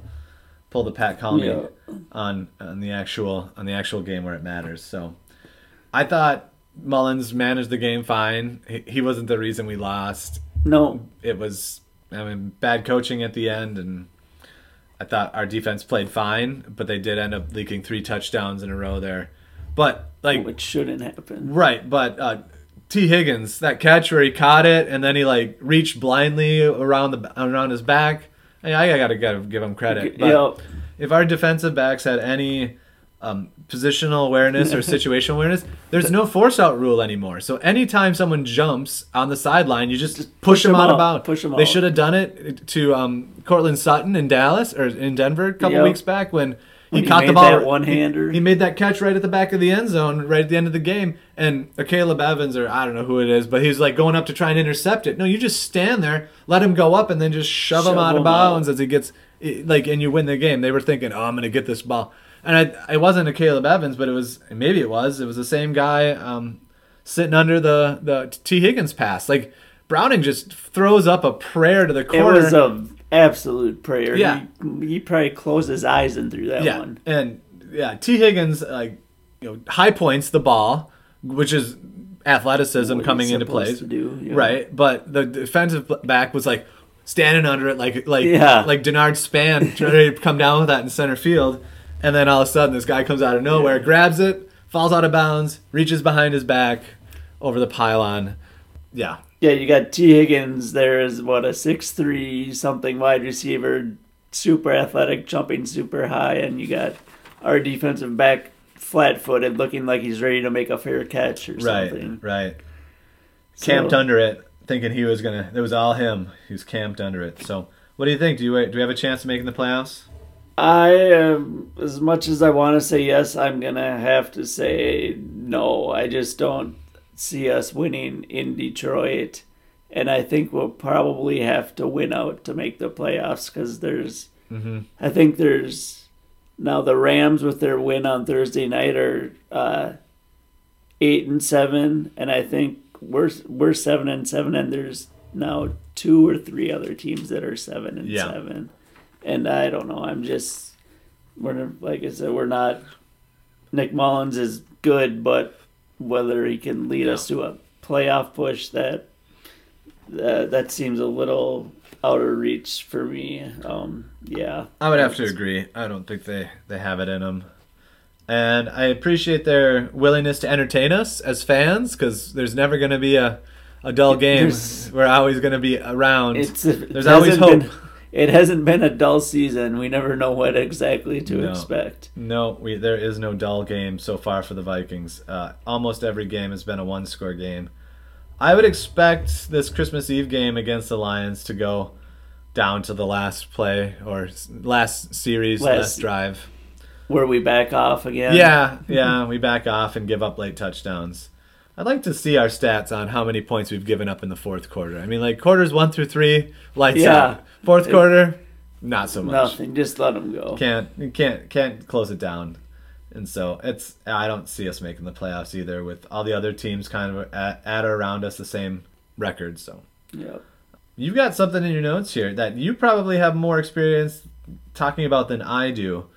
Speaker 1: pull the Pat Conley
Speaker 2: Yeah.
Speaker 1: on on the actual on the actual game where it matters. So I thought Mullens managed the game fine. He, he wasn't the reason we lost.
Speaker 2: No.
Speaker 1: It was I mean bad coaching at the end and. I thought our defense played fine, but they did end up leaking three touchdowns in a row there. But like
Speaker 2: Which shouldn't happen.
Speaker 1: Right, but uh, Tee Higgins, that catch where he caught it and then he like reached blindly around the around his back. I, I gotta, gotta give him credit. But
Speaker 2: Yep.
Speaker 1: if our defensive backs had any um, positional awareness or situational awareness, there's no force out rule anymore. So anytime someone jumps on the sideline, you just, push,
Speaker 2: push
Speaker 1: them
Speaker 2: them
Speaker 1: out of bounds.
Speaker 2: push them
Speaker 1: they
Speaker 2: out.
Speaker 1: should have done it to um, Courtland Sutton in Dallas or in Denver a couple
Speaker 2: Yep.
Speaker 1: weeks back when.
Speaker 2: When
Speaker 1: he
Speaker 2: he
Speaker 1: caught the ball.
Speaker 2: that one-hander.
Speaker 1: He, he made that catch right at the back of the end zone, right at the end of the game. And Caleb Evans, or I don't know who it is, but he's like going up to try and intercept it. No, you just stand there, let him go up, and then just shove, him
Speaker 2: Shove
Speaker 1: out of bounds
Speaker 2: out.
Speaker 1: as he gets like, and you win the game. They were thinking, oh, I'm going to get this ball, and I, it wasn't a Caleb Evans, but it was maybe it was. It was the same guy um, sitting under the the Tee Higgins pass. Like Browning just throws up a prayer to the
Speaker 2: It
Speaker 1: corner.
Speaker 2: was a absolute prayer.
Speaker 1: Yeah.
Speaker 2: He, he probably closed his eyes and threw that
Speaker 1: yeah,
Speaker 2: one.
Speaker 1: and yeah, Tee Higgins like you know high points the ball, which is athleticism
Speaker 2: What
Speaker 1: coming into
Speaker 2: play. yeah.
Speaker 1: right? But the defensive back was like standing under it, like like
Speaker 2: Yeah.
Speaker 1: like Denard Span ready to come down with that in center field, and then all of a sudden this guy comes out of nowhere, grabs it, falls out of bounds, reaches behind his back over the pylon. Yeah,
Speaker 2: Yeah, you got Tee Higgins there is what a six three something wide receiver, super athletic, jumping super high, and you got our defensive back flat footed, looking like he's ready to make a fair catch or
Speaker 1: right,
Speaker 2: something.
Speaker 1: right.
Speaker 2: So-
Speaker 1: Camped under it, thinking he was gonna. It was all him. He was camped under it. So, what do you think? Do you do we have a chance of making the playoffs?
Speaker 2: I, um, as much as I want to say yes, I'm gonna have to say no. I just don't see us winning in Detroit, and I think we'll probably have to win out to make the playoffs because there's,
Speaker 1: Mm-hmm.
Speaker 2: I think there's now the Rams with their win on Thursday night are uh, eight and seven, and I think we're we're seven and seven, and there's now two or three other teams that are seven and
Speaker 1: Yeah.
Speaker 2: seven, and I don't know. I'm just we're like I said, we're not. Nick Mullens is good, but whether he can lead
Speaker 1: Yeah.
Speaker 2: us to a playoff push that that that seems a little out of reach for me. Um, yeah,
Speaker 1: I would have to agree. I don't think they, they have it in them. And I appreciate their willingness to entertain us as fans because there's never going to be a, a dull game.
Speaker 2: There's-
Speaker 1: We're always going to be around.
Speaker 2: It's
Speaker 1: There's always hope.
Speaker 2: Been, it hasn't been a dull season. We never know what exactly to
Speaker 1: No.
Speaker 2: expect.
Speaker 1: no, we, there is no dull game so far for the Vikings. Uh, almost every game has been a one score game. I would expect this Christmas Eve game against the Lions to go down to the last play or last series,
Speaker 2: Last-
Speaker 1: last drive.
Speaker 2: Where we back off again?
Speaker 1: Yeah, yeah, we back off and give up late touchdowns. I'd like to see our stats on how many points we've given up in the fourth quarter. I mean, like quarters one through three, lights
Speaker 2: Yeah.
Speaker 1: out. Fourth
Speaker 2: It-
Speaker 1: quarter, not so much.
Speaker 2: nothing. Just let them go.
Speaker 1: Can't you can't can't close it down. And so it's I don't see us making the playoffs either with all the other teams kind of at, at or around us the same record. So
Speaker 2: Yep.
Speaker 1: You've got something in your notes here that you probably have more experience talking about than I do.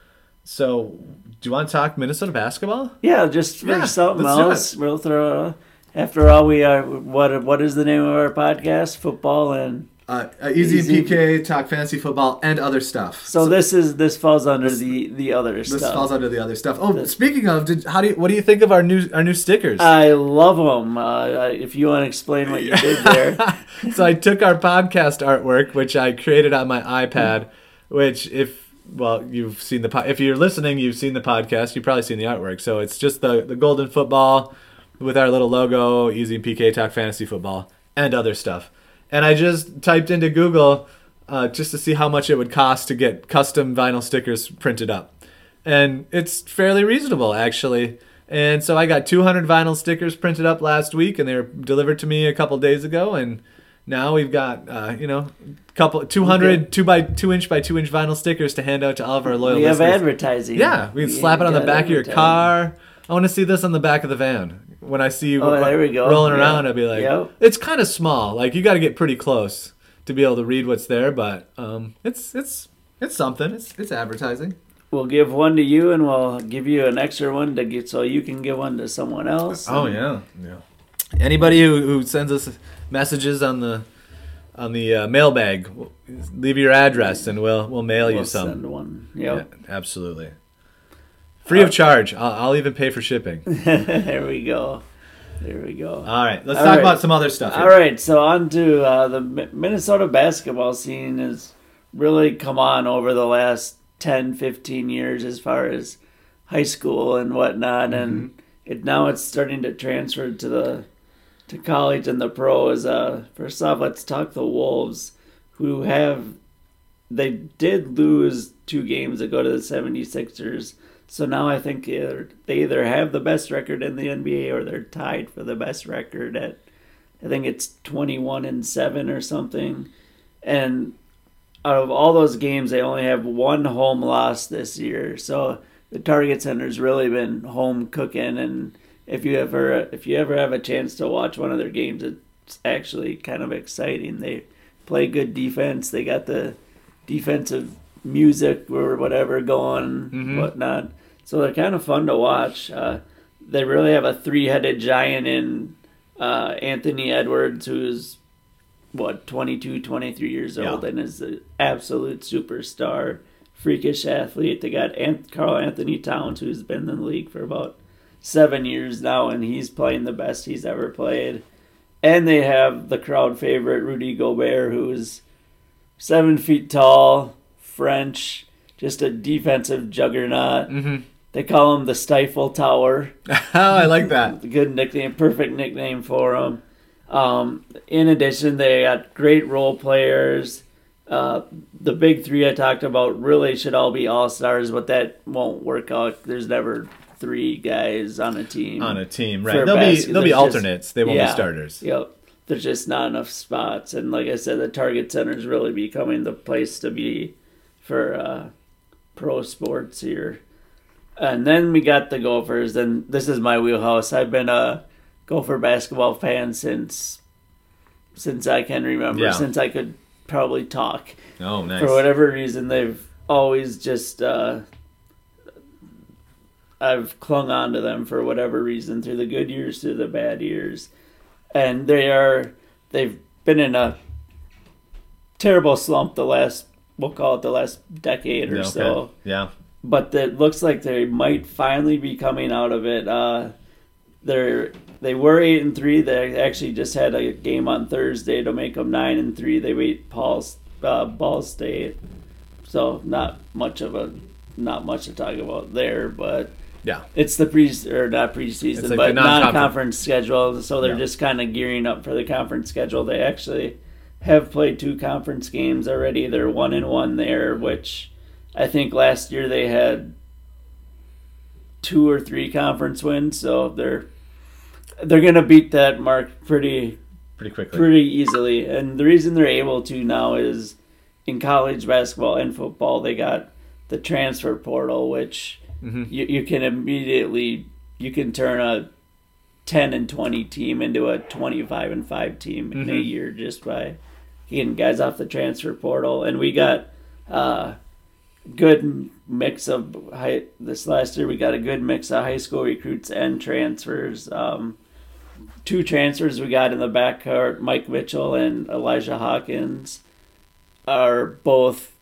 Speaker 1: So, Do you want to talk Minnesota basketball?
Speaker 2: Yeah, just for
Speaker 1: Yeah,
Speaker 2: something else, we'll throw. After all, we are. What what is the name of our podcast? Football and.
Speaker 1: Uh, uh,
Speaker 2: EZ,
Speaker 1: EZ. PK, talk fantasy football, and other stuff.
Speaker 2: So, this is this falls under the the other
Speaker 1: this
Speaker 2: stuff.
Speaker 1: This falls under the other stuff. Oh,
Speaker 2: The-
Speaker 1: speaking of, did, how do you, what do you think of our new our new stickers?
Speaker 2: I love them. Uh, if you want to explain what you did there,
Speaker 1: so I took our podcast artwork, which I created on my iPad, which if well you've seen the po- if you're listening, you've seen the podcast, you've probably seen the artwork. So it's just the the golden football with our little logo, and PK Talk Fantasy Football, and other stuff. And I just typed into Google uh, just to see how much it would cost to get custom vinyl stickers printed up, and it's fairly reasonable actually. And so I got 200 vinyl stickers printed up last week, and they were delivered to me a couple days ago. And now we've got uh, you know couple 200
Speaker 2: Okay.
Speaker 1: two by two inch by two inch vinyl stickers to hand out to all of our loyal
Speaker 2: we have
Speaker 1: listeners.
Speaker 2: advertising.
Speaker 1: Yeah, we can slap it on the back of your car. I want to see this on the back of the van. When I see you
Speaker 2: Oh, there we go.
Speaker 1: rolling
Speaker 2: Yeah.
Speaker 1: around, I'll be like,
Speaker 2: Yep.
Speaker 1: it's kind of small. Like you got to get pretty close to be able to read what's there, but um, it's it's it's something. It's it's advertising.
Speaker 2: We'll give one to you, and we'll give you an extra one to get so you can give one to someone else.
Speaker 1: Oh yeah, yeah. Anybody who, who sends us messages on the on the uh, mailbag, leave your address and we'll we'll mail
Speaker 2: we'll
Speaker 1: you some.
Speaker 2: send one. Yep.
Speaker 1: Yeah, absolutely. Free of charge. I'll, I'll even pay for shipping.
Speaker 2: there we go. There we go.
Speaker 1: All right, let's
Speaker 2: All
Speaker 1: talk
Speaker 2: right.
Speaker 1: about some other stuff. here.
Speaker 2: All right, so on to uh, the Minnesota basketball scene has really come on over the last 10, 15 years as far as high school and whatnot, and it now it's starting to transfer to the to college and the pros. Uh, first off, let's talk the Wolves, who have they did lose two games ago to the 76ers. So now I think they either have the best record in the NBA or they're tied for the best record at I think it's 21 and 7 or something. And out of all those games, they only have one home loss this year. So the Target Center's really been home cooking. And if you ever if you ever have a chance to watch one of their games, it's actually kind of exciting. They play good defense. They got the defensive music or whatever going,
Speaker 1: Mhm.
Speaker 2: whatnot. So they're kind of fun to watch. Uh, they really have a three-headed giant in uh, Anthony Edwards, who's what 22, 23 years
Speaker 1: Yeah.
Speaker 2: old, and is an absolute superstar, freakish athlete. They got Karl-Anthony Towns, who's been in the league for about seven years now, and he's playing the best he's ever played. And they have the crowd favorite Rudy Gobert, who's seven feet tall, French, just a defensive juggernaut.
Speaker 1: hmm
Speaker 2: They call him the Stifle Tower.
Speaker 1: oh, I like that.
Speaker 2: Good nickname, perfect nickname for him. Um, in addition, they got great role players. Uh, the big three I talked about really should all be all stars, but that won't work out. There's never three guys on a team.
Speaker 1: On a team, right? They'll be they'll be
Speaker 2: there's just-
Speaker 1: alternates. They won't
Speaker 2: yeah.
Speaker 1: be starters.
Speaker 2: Yep. There's just not enough spots. And like I said, the Target Center is really becoming the place to be for uh, pro sports here. And then we got the Gophers, and this is my wheelhouse. I've been a Gopher basketball fan since since I can remember,
Speaker 1: Yeah.
Speaker 2: since I could probably talk.
Speaker 1: Oh, nice.
Speaker 2: For whatever reason, they've always just uh, I've clung on to them for whatever reason through the good years, through the bad years, and they are they've been in a terrible slump the last we'll call it the last decade or
Speaker 1: okay.
Speaker 2: so
Speaker 1: Yeah.
Speaker 2: but it looks like they might finally be coming out of it. Uh, they're they were eight and three. They actually just had a game on Thursday to make them nine and three. They beat Paul's uh, Ball State, so not much of a not much to talk about there. But
Speaker 1: Yeah.
Speaker 2: it's the pre or not preseason,
Speaker 1: like
Speaker 2: but
Speaker 1: non-conference.
Speaker 2: non-conference schedule. So they're
Speaker 1: Yeah.
Speaker 2: just kind of gearing up for the conference schedule. They actually have played two conference games already. They're one and one there, which I think last year they had two or three conference wins. So they're they're gonna beat that mark pretty
Speaker 1: Pretty quickly.
Speaker 2: pretty easily. And the reason they're able to now is in college basketball and football, they got the transfer portal, which
Speaker 1: Mhm.
Speaker 2: you, you can immediately you can turn a 10 and 20 team into a 25 and 5 team in a
Speaker 1: Mhm.
Speaker 2: year just by getting guys off the transfer portal and we got uh, good mix of high. This last year, we got a good mix of high school recruits and transfers. Um, two transfers we got in the backcourt, Mike Mitchell and Elijah Hawkins, are both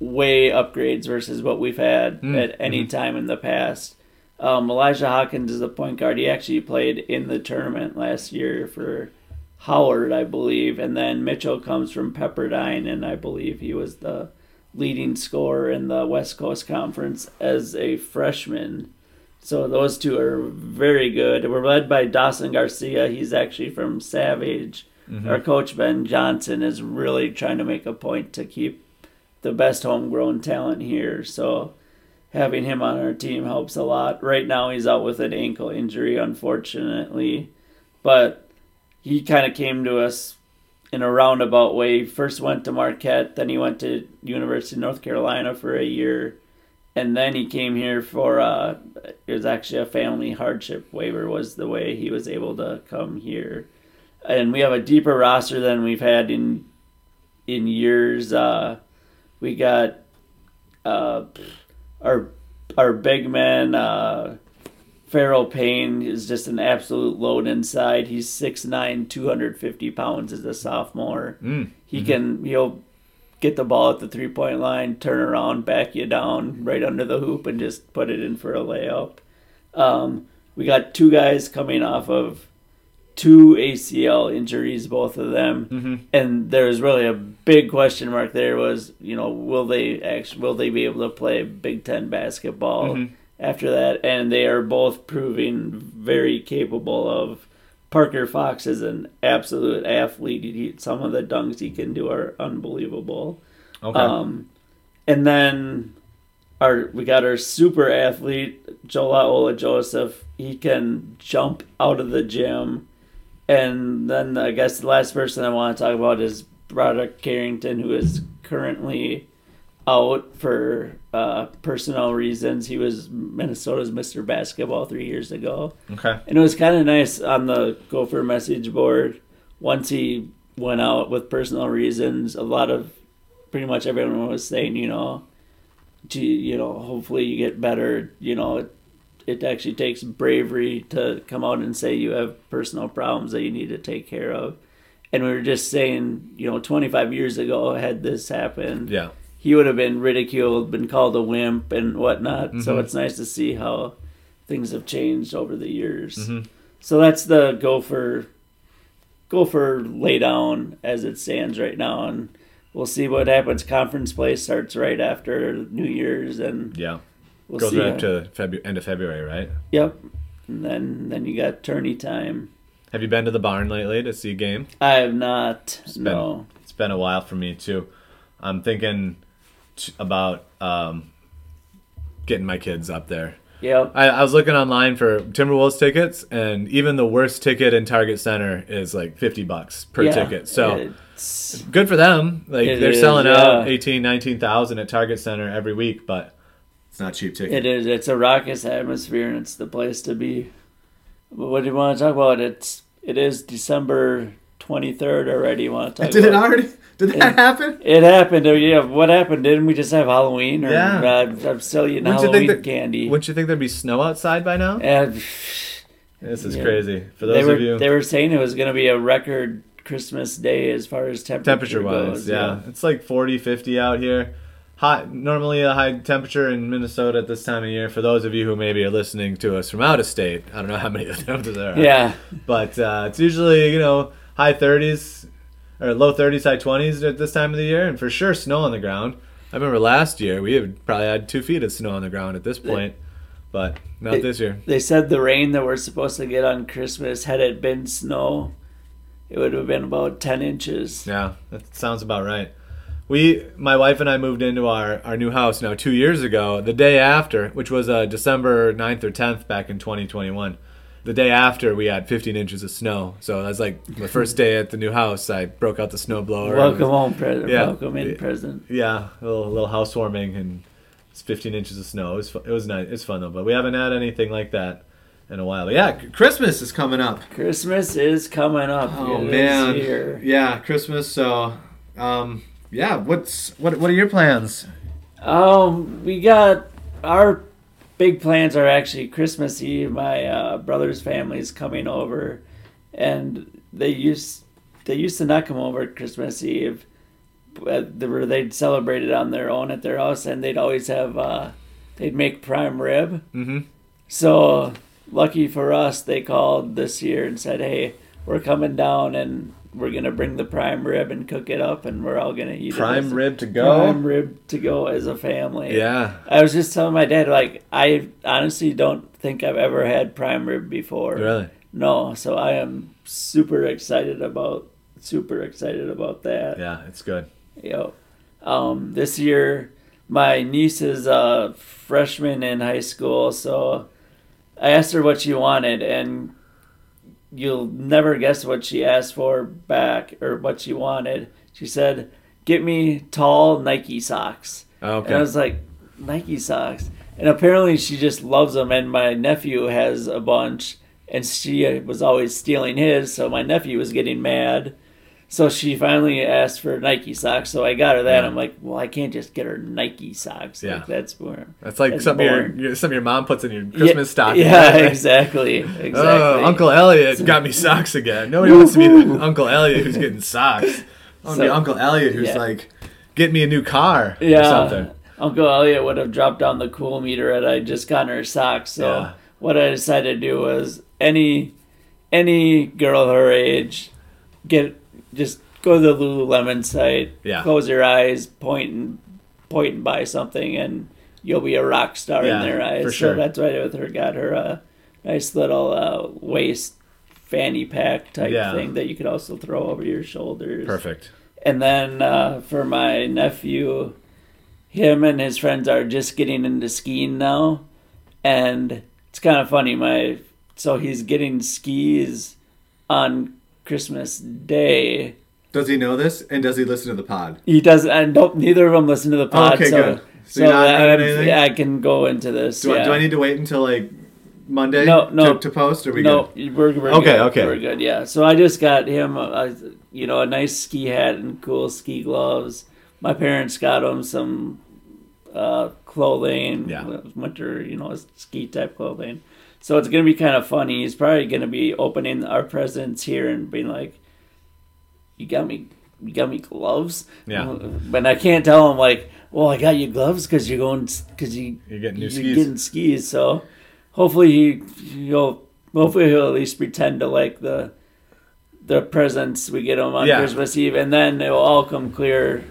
Speaker 2: way upgrades versus what we've had
Speaker 1: Mm,
Speaker 2: at any
Speaker 1: mhm.
Speaker 2: time in the past. Um, Elijah Hawkins is a point guard. He actually played in the tournament last year for Howard, I believe, and then Mitchell comes from Pepperdine, and I believe he was the leading scorer in the West Coast Conference as a freshman. So those two are very good. We're led by Dawson Garcia. He's actually from Savage.
Speaker 1: Mm-hmm.
Speaker 2: Our coach Ben Johnson is really trying to make a point to keep the best homegrown talent here. So having him on our team helps a lot. Right now he's out with an ankle injury, unfortunately, but he kind of came to us in a roundabout way. First went to Marquette, then he went to University of North Carolina for a year, and then he came here for uh, it was actually a family hardship waiver was the way he was able to come here. And we have a deeper roster than we've had in in years. Uh, we got uh, our our big man uh, Pharrel Payne is just an absolute load inside. He's 6'9", 250 pounds as a sophomore.
Speaker 1: Mm.
Speaker 2: He can he'll get the ball at the three point line, turn around, back you down right under the hoop, and just put it in for a layup. Um, we got two guys coming off of two ACL injuries, both of them,
Speaker 1: Mm-hmm.
Speaker 2: and there's really a big question mark. There was, you know, will they actually will they be able to play Big Ten basketball
Speaker 1: Mhm.
Speaker 2: after that? And they are both proving very capable of. Parker Fox is an absolute athlete. He, some of the dunks he can do are unbelievable.
Speaker 1: Okay.
Speaker 2: Um, and then our we got our super athlete Jolaola Joseph. He can jump out of the gym. And then I guess the last person I want to talk about is Broderick Carrington, who is currently out for uh, personnel reasons. He was Minnesota's Mr. Basketball three years ago.
Speaker 1: okay.
Speaker 2: And it was kind of nice on the Gopher message board. Once he went out with personal reasons, a lot of pretty much everyone was saying, you know, gee, you know, hopefully you get better. You know, it, it actually takes bravery to come out and say you have personal problems that you need to take care of. And we were just saying, you know, 25 years ago, had this happened,
Speaker 1: Yeah.
Speaker 2: he would have been ridiculed, been called a wimp, and whatnot. So
Speaker 1: Mhm.
Speaker 2: it's nice to see how things have changed over the years.
Speaker 1: Mhm.
Speaker 2: So that's the Gopher Gopher lay down as it stands right now, and we'll see what happens. Conference play starts right after New Year's, and
Speaker 1: Yeah.
Speaker 2: we'll
Speaker 1: Goes
Speaker 2: see.
Speaker 1: right up to Febu- end of February, right?
Speaker 2: Yep. And then then you got tourney time.
Speaker 1: Have you been to the barn lately to see a game?
Speaker 2: I have not.
Speaker 1: been-
Speaker 2: no.
Speaker 1: It's been a while for me too. I'm thinking t- about um, getting my kids up there.
Speaker 2: Yep.
Speaker 1: I, I was looking online for Timberwolves tickets, and even the worst ticket in Target Center is like 50 bucks per
Speaker 2: Yeah,
Speaker 1: ticket. So
Speaker 2: it's-
Speaker 1: good for them. Like they're
Speaker 2: is,
Speaker 1: selling out
Speaker 2: yeah.
Speaker 1: 18, 19,000 at Target Center every week, but it's not cheap ticket.
Speaker 2: It is. It's a raucous atmosphere, and it's the place to be. What do you want to talk about? It's it is December twenty third already. You want to talk? About?
Speaker 1: Did it already? Did that happen?
Speaker 2: It happened. Oh, Yeah. What happened? Didn't we just have Halloween? Or,
Speaker 1: Yeah.
Speaker 2: uh, I'm still eating
Speaker 1: Wouldn't you
Speaker 2: Halloween
Speaker 1: think that-
Speaker 2: candy.
Speaker 1: Wouldn't you think there'd be snow outside by now?
Speaker 2: And
Speaker 1: This is
Speaker 2: Yeah.
Speaker 1: crazy. For those
Speaker 2: were
Speaker 1: of you
Speaker 2: they were saying it was going to be a record Christmas day as far as temperature,
Speaker 1: temperature wise,
Speaker 2: goes.
Speaker 1: yeah. It's like 40, 50 out here. Hot, normally a high temperature in Minnesota at this time of year. For those of you who maybe are listening to us from out of state, I don't know how many of them there are.
Speaker 2: Yeah.
Speaker 1: But uh, it's usually, you know, high 30s or low 30s, high 20s at this time of the year, and for sure snow on the ground. I remember last year we had probably had two feet of snow on the ground at this point, but not this year.
Speaker 2: They said the rain that we're supposed to get on Christmas, had it been snow, it would have been about 10 inches.
Speaker 1: Yeah, that sounds about right. We, my wife and I moved into our, our new house now two years ago, the day after, which was uh, December 9th or 10th back in 2021. The day after, we had 15 inches of snow. So that's like the first day at the new house. I broke out the snow blower.
Speaker 2: Welcome home, president
Speaker 1: Yeah.
Speaker 2: Welcome in,
Speaker 1: Yeah.
Speaker 2: present.
Speaker 1: Yeah, a little, little housewarming and it's 15 inches of snow. It was, fu- it was nice. It's fun though, but we haven't had anything like that in a while. But yeah, Christmas is coming up.
Speaker 2: Christmas is coming up.
Speaker 1: Oh
Speaker 2: It is
Speaker 1: man,
Speaker 2: here.
Speaker 1: yeah, Christmas. So, um, yeah, what's what? What are your plans?
Speaker 2: Um, we got our big plans are actually Christmas Eve. My uh, brother's family is coming over, and they used they used to not come over at Christmas Eve. But they were, they'd celebrate it on their own at their house, and they'd always have uh, they'd make prime rib.
Speaker 1: Mm-hmm.
Speaker 2: So lucky for us, they called this year and said, "Hey, we're coming down and we're gonna bring the prime rib and cook it up, and we're all gonna eat it
Speaker 1: Prime rib to go.
Speaker 2: prime rib to go as a family."
Speaker 1: Yeah.
Speaker 2: I was just telling my dad, like, I honestly don't think I've ever had prime rib before.
Speaker 1: Really.
Speaker 2: No, so I am super excited about super excited about that.
Speaker 1: Yeah, it's good.
Speaker 2: Yep. Um, this year, my niece is a freshman in high school, so I asked her what she wanted, and you'll never guess what she asked for back or what she wanted. She said, "Get me tall Nike socks."
Speaker 1: Oh,
Speaker 2: And I
Speaker 1: okay.
Speaker 2: was like, Nike socks. And apparently she just loves them. And my nephew has a bunch, and she was always stealing his. So my nephew was getting mad. So she finally asked for Nike socks. So I got her that.
Speaker 1: Yeah.
Speaker 2: I'm like, well, I can't just get her Nike socks.
Speaker 1: Yeah.
Speaker 2: Like, that's more.
Speaker 1: That's like
Speaker 2: That's
Speaker 1: something your,
Speaker 2: boring.
Speaker 1: your something your mom puts in your Christmas
Speaker 2: yeah,
Speaker 1: stocking.
Speaker 2: Yeah,
Speaker 1: right?
Speaker 2: exactly. Exactly.
Speaker 1: Oh, Uncle Elliot got me socks again. Nobody wants to be the Uncle Elliot who's getting socks. I want to be Uncle Elliot who's
Speaker 2: yeah.
Speaker 1: like, get me a new car or
Speaker 2: Yeah.
Speaker 1: something.
Speaker 2: Uncle Elliot would have dropped down the cool meter had I just gotten her socks. So what I decided to do was any any girl her age, get just go to the Lululemon site,
Speaker 1: Yeah.
Speaker 2: close your eyes, point and point and buy something, and you'll be a rock star
Speaker 1: Yeah,
Speaker 2: in their eyes.
Speaker 1: for sure.
Speaker 2: So that's what I did with her. Got her a nice little uh, waist fanny pack type
Speaker 1: Yeah.
Speaker 2: thing that you could also throw over your shoulders.
Speaker 1: Perfect.
Speaker 2: And then uh, for my nephew, him and his friends are just getting into skiing now, and it's kind of funny. My so he's getting skis on Christmas Day.
Speaker 1: Does he know this? And does he listen to the pod?
Speaker 2: He does, and neither of them listen to the pod.
Speaker 1: Okay,
Speaker 2: so,
Speaker 1: good. So
Speaker 2: So,
Speaker 1: you're not
Speaker 2: that- yeah, I can go into this.
Speaker 1: Do, I, do I need to wait until like Monday
Speaker 2: No, no.
Speaker 1: to, to post? Or are we
Speaker 2: no,
Speaker 1: good?
Speaker 2: we're, we're
Speaker 1: Okay,
Speaker 2: good.
Speaker 1: okay.
Speaker 2: we're good. Yeah. So I just got him, a, you know, a nice ski hat and cool ski gloves. My parents got him some uh, clothing,
Speaker 1: Yeah.
Speaker 2: winter, you know, ski type clothing. So it's gonna be kind of funny. He's probably gonna be opening our presents here and being like, "You got me, you got me gloves."
Speaker 1: Yeah.
Speaker 2: But I can't tell him like, "Well, I got you gloves because you're going because you
Speaker 1: You're getting new
Speaker 2: you're
Speaker 1: skis.
Speaker 2: getting skis." So hopefully he he'll hopefully he'll at least pretend to like the the presents we get him on
Speaker 1: Yeah.
Speaker 2: Christmas Eve, and then it will all come clear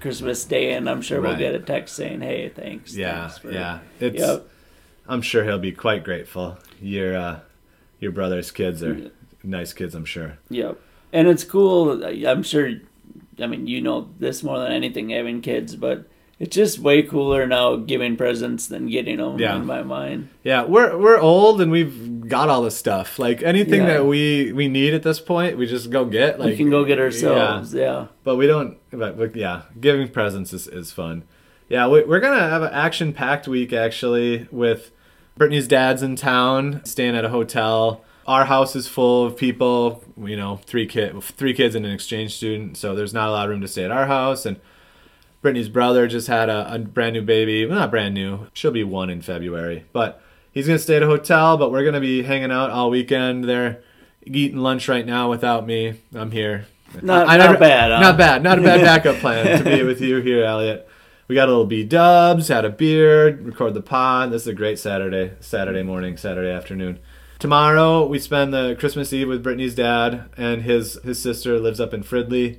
Speaker 2: Christmas Day, and I'm sure
Speaker 1: Right.
Speaker 2: we'll get a text saying, "Hey, thanks."
Speaker 1: Yeah,
Speaker 2: thanks for-"
Speaker 1: yeah. It's.
Speaker 2: Yep.
Speaker 1: I'm sure he'll be quite grateful. Your uh, your brother's kids are nice kids. I'm sure.
Speaker 2: Yep. And it's cool. I'm sure. I mean, you know this more than anything, having kids, but it's just way cooler now giving presents than getting them.
Speaker 1: Yeah.
Speaker 2: In my mind.
Speaker 1: Yeah, we're we're old and we've got all this stuff. Like anything
Speaker 2: Yeah.
Speaker 1: that we we need at this point, we just go get. Like
Speaker 2: we can go get ourselves. Yeah.
Speaker 1: but we don't. But, but yeah, giving presents is, is fun. Yeah, we, we're gonna have an action packed week actually with Brittany's dad's in town, staying at a hotel. Our house is full of people. You know, three kid, three kids and an exchange student. So there's not a lot of room to stay at our house. And Brittany's brother just had a, a brand new baby. Well, not brand new. She'll be one in February. But he's gonna stay at a hotel. But we're gonna be hanging out all weekend. They're eating lunch right now without me. I'm here.
Speaker 2: Not-
Speaker 1: I- I
Speaker 2: not
Speaker 1: never-
Speaker 2: bad, huh?
Speaker 1: Not bad. Not a bad backup plan to be with you here, Elliot. We got a little B dubs, had a beer, record the pod. This is a great Saturday, Saturday morning, Saturday afternoon. Tomorrow we spend the Christmas Eve with Brittany's dad and his his sister lives up in Fridley,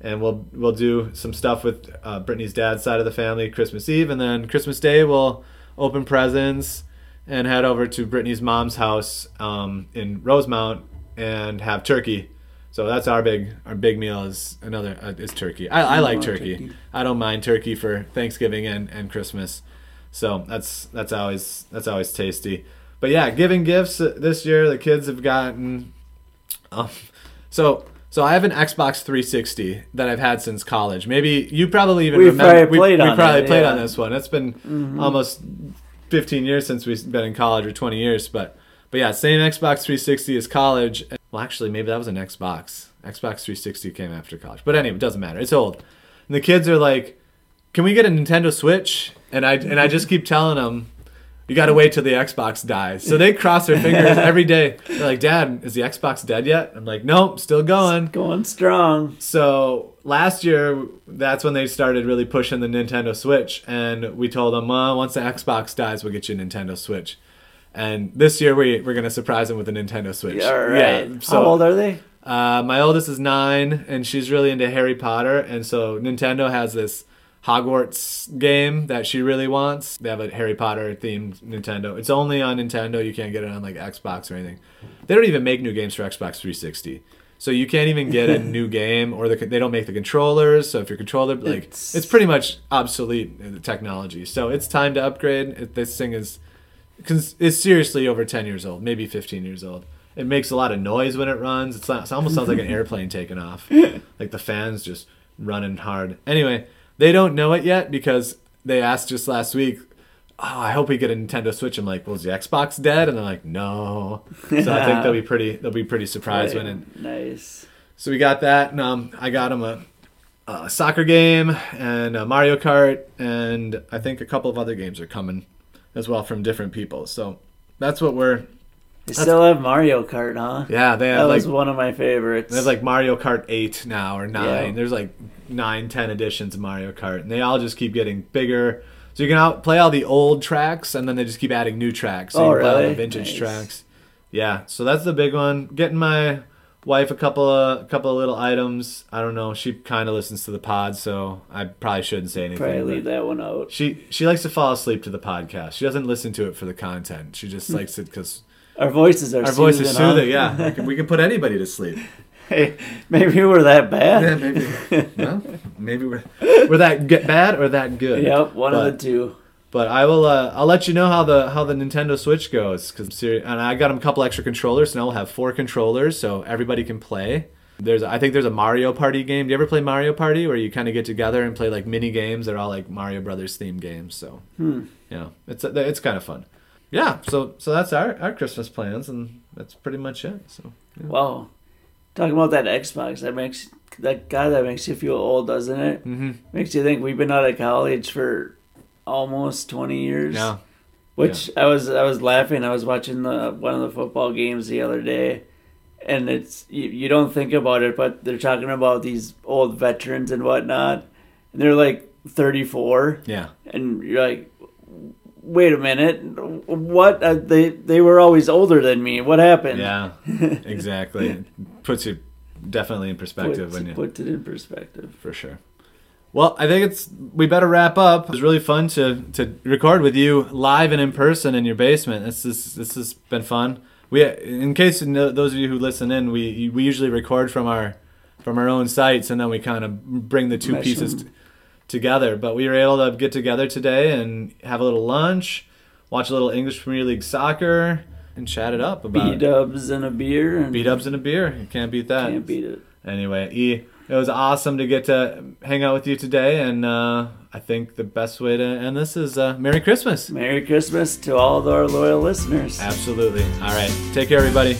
Speaker 1: and we'll we'll do some stuff with uh, Brittany's dad's side of the family Christmas Eve, and then Christmas Day we'll open presents and head over to Brittany's mom's house um, in Rosemount and have turkey. So that's our big our big meal is another uh, is turkey. I, I like turkey.
Speaker 2: turkey.
Speaker 1: I don't mind turkey for Thanksgiving and, and Christmas. So that's that's always that's always tasty. But yeah, giving gifts uh, this year the kids have gotten. Um, so so I have an Xbox 360 that I've had since college. Maybe you probably even
Speaker 2: We've
Speaker 1: remember.
Speaker 2: probably played
Speaker 1: we, we probably
Speaker 2: it,
Speaker 1: played
Speaker 2: yeah.
Speaker 1: on this one. It's been almost 15 years since we've been in college, or 20 years. But but yeah, same Xbox 360 as college. Well, actually, maybe that was an Xbox. Xbox 360 came after college. But anyway, it doesn't matter. It's old. And the kids are like, "Can we get a Nintendo Switch?" And I and I just keep telling them, "You got to wait till the Xbox dies." So they cross their fingers every day. They're like, "Dad, is the Xbox dead yet?" I'm like, "Nope, still going."
Speaker 2: Going strong.
Speaker 1: So last year, that's when they started really pushing the Nintendo Switch, and we told them, "Well, once the Xbox dies, we'll get you a Nintendo Switch." And this year, we we're gonna surprise them with a Nintendo Switch.
Speaker 2: All right.
Speaker 1: Yeah,
Speaker 2: How old are they?
Speaker 1: uh, my oldest is nine, and she's really into Harry Potter, and so Nintendo has this Hogwarts game that she really wants. They have a Harry Potter themed Nintendo. It's only on Nintendo. You can't get it on like Xbox or anything. They don't even make new games for Xbox 360. So you can't even get a new game, or the, they don't make the controllers. So if your controller, like,
Speaker 2: It's-
Speaker 1: it's, pretty much obsolete uh, technology. So it's time to upgrade. This thing is, it's seriously over 10 years old, maybe 15 years old. It makes a lot of noise when it runs. It's not, it almost sounds like an airplane taking off, like the fans just running hard. Anyway, they don't know it yet because they asked just last week. Oh, I hope we get a Nintendo Switch. I'm like, well, is the Xbox dead? And they're like, no. So I think they'll be pretty. They'll be pretty surprised when it
Speaker 2: Nice.
Speaker 1: so we got that, and um, I got him a, a soccer game and a Mario Kart, and I think a couple of other games are coming as well from different people. So that's what we're.
Speaker 2: They still have Mario Kart, huh?
Speaker 1: Yeah, they
Speaker 2: That
Speaker 1: like
Speaker 2: was one of my favorites.
Speaker 1: There's like Mario Kart eight now or nine.
Speaker 2: Yeah.
Speaker 1: There's like nine, ten editions of Mario Kart, and they all just keep getting bigger. So you can out play all the old tracks, and then they just keep adding new tracks. So
Speaker 2: Oh,
Speaker 1: you can play all the vintage
Speaker 2: Nice.
Speaker 1: tracks. Yeah, so that's the big one. Getting my wife a couple of a couple of little items. I don't know. She kind of listens to the pod, so I probably shouldn't say anything.
Speaker 2: Probably leave that one out.
Speaker 1: She she likes to fall asleep to the podcast. She doesn't listen to it for the content. She just hmm. likes it because
Speaker 2: Our voices are
Speaker 1: our voice is
Speaker 2: soothing, huh?
Speaker 1: Yeah, we can, we can put anybody to sleep.
Speaker 2: Hey, maybe we're that bad.
Speaker 1: Yeah, maybe. well, maybe we're we're that get bad or that good.
Speaker 2: Yep, one of the two.
Speaker 1: But I will. Uh, I'll let you know how the how the Nintendo Switch goes because seri- and I got them a couple extra controllers. So now we'll have four controllers, so everybody can play. There's I think there's a Mario Party game. Do you ever play Mario Party where you kind of get together and play like mini games? They're all like Mario Brothers themed games. So
Speaker 2: Hmm.
Speaker 1: yeah, it's it's kind of fun. Yeah. So so that's our our Christmas plans, and that's pretty much it. So
Speaker 2: Wow. Talking about that Xbox, that makes that guy that makes you feel old, doesn't it?
Speaker 1: hmm
Speaker 2: Makes you think we've been out of college for almost twenty years.
Speaker 1: yeah.
Speaker 2: Which I was I was laughing. I was watching the one of the football games the other day, and it's you, you don't think about it, but they're talking about these old veterans and whatnot, and they're like thirty four,
Speaker 1: Yeah.
Speaker 2: and you're like, wait a minute, what? Uh, they they were always older than me. What happened?
Speaker 1: Yeah. Exactly. Puts you definitely in perspective
Speaker 2: Put,
Speaker 1: when you
Speaker 2: put it in perspective.
Speaker 1: for sure. Well, I think it's we better wrap up. It was really fun to to record with you live and in person in your basement. This is this has been fun. We in case those of you who listen in, we we usually record from our from our own sites and then we kind of bring the two
Speaker 2: Mesh
Speaker 1: pieces t- together. But we were able to get together today and have a little lunch, watch a little English Premier League soccer, and chat it up about
Speaker 2: B dubs and a beer
Speaker 1: beat ups and a beer. You can't beat that.
Speaker 2: can't beat it.
Speaker 1: Anyway, E, it was awesome to get to hang out with you today, and uh, I think the best way to end this is uh, Merry Christmas.
Speaker 2: Merry Christmas to all of our loyal listeners.
Speaker 1: Absolutely. All right. Take care, everybody.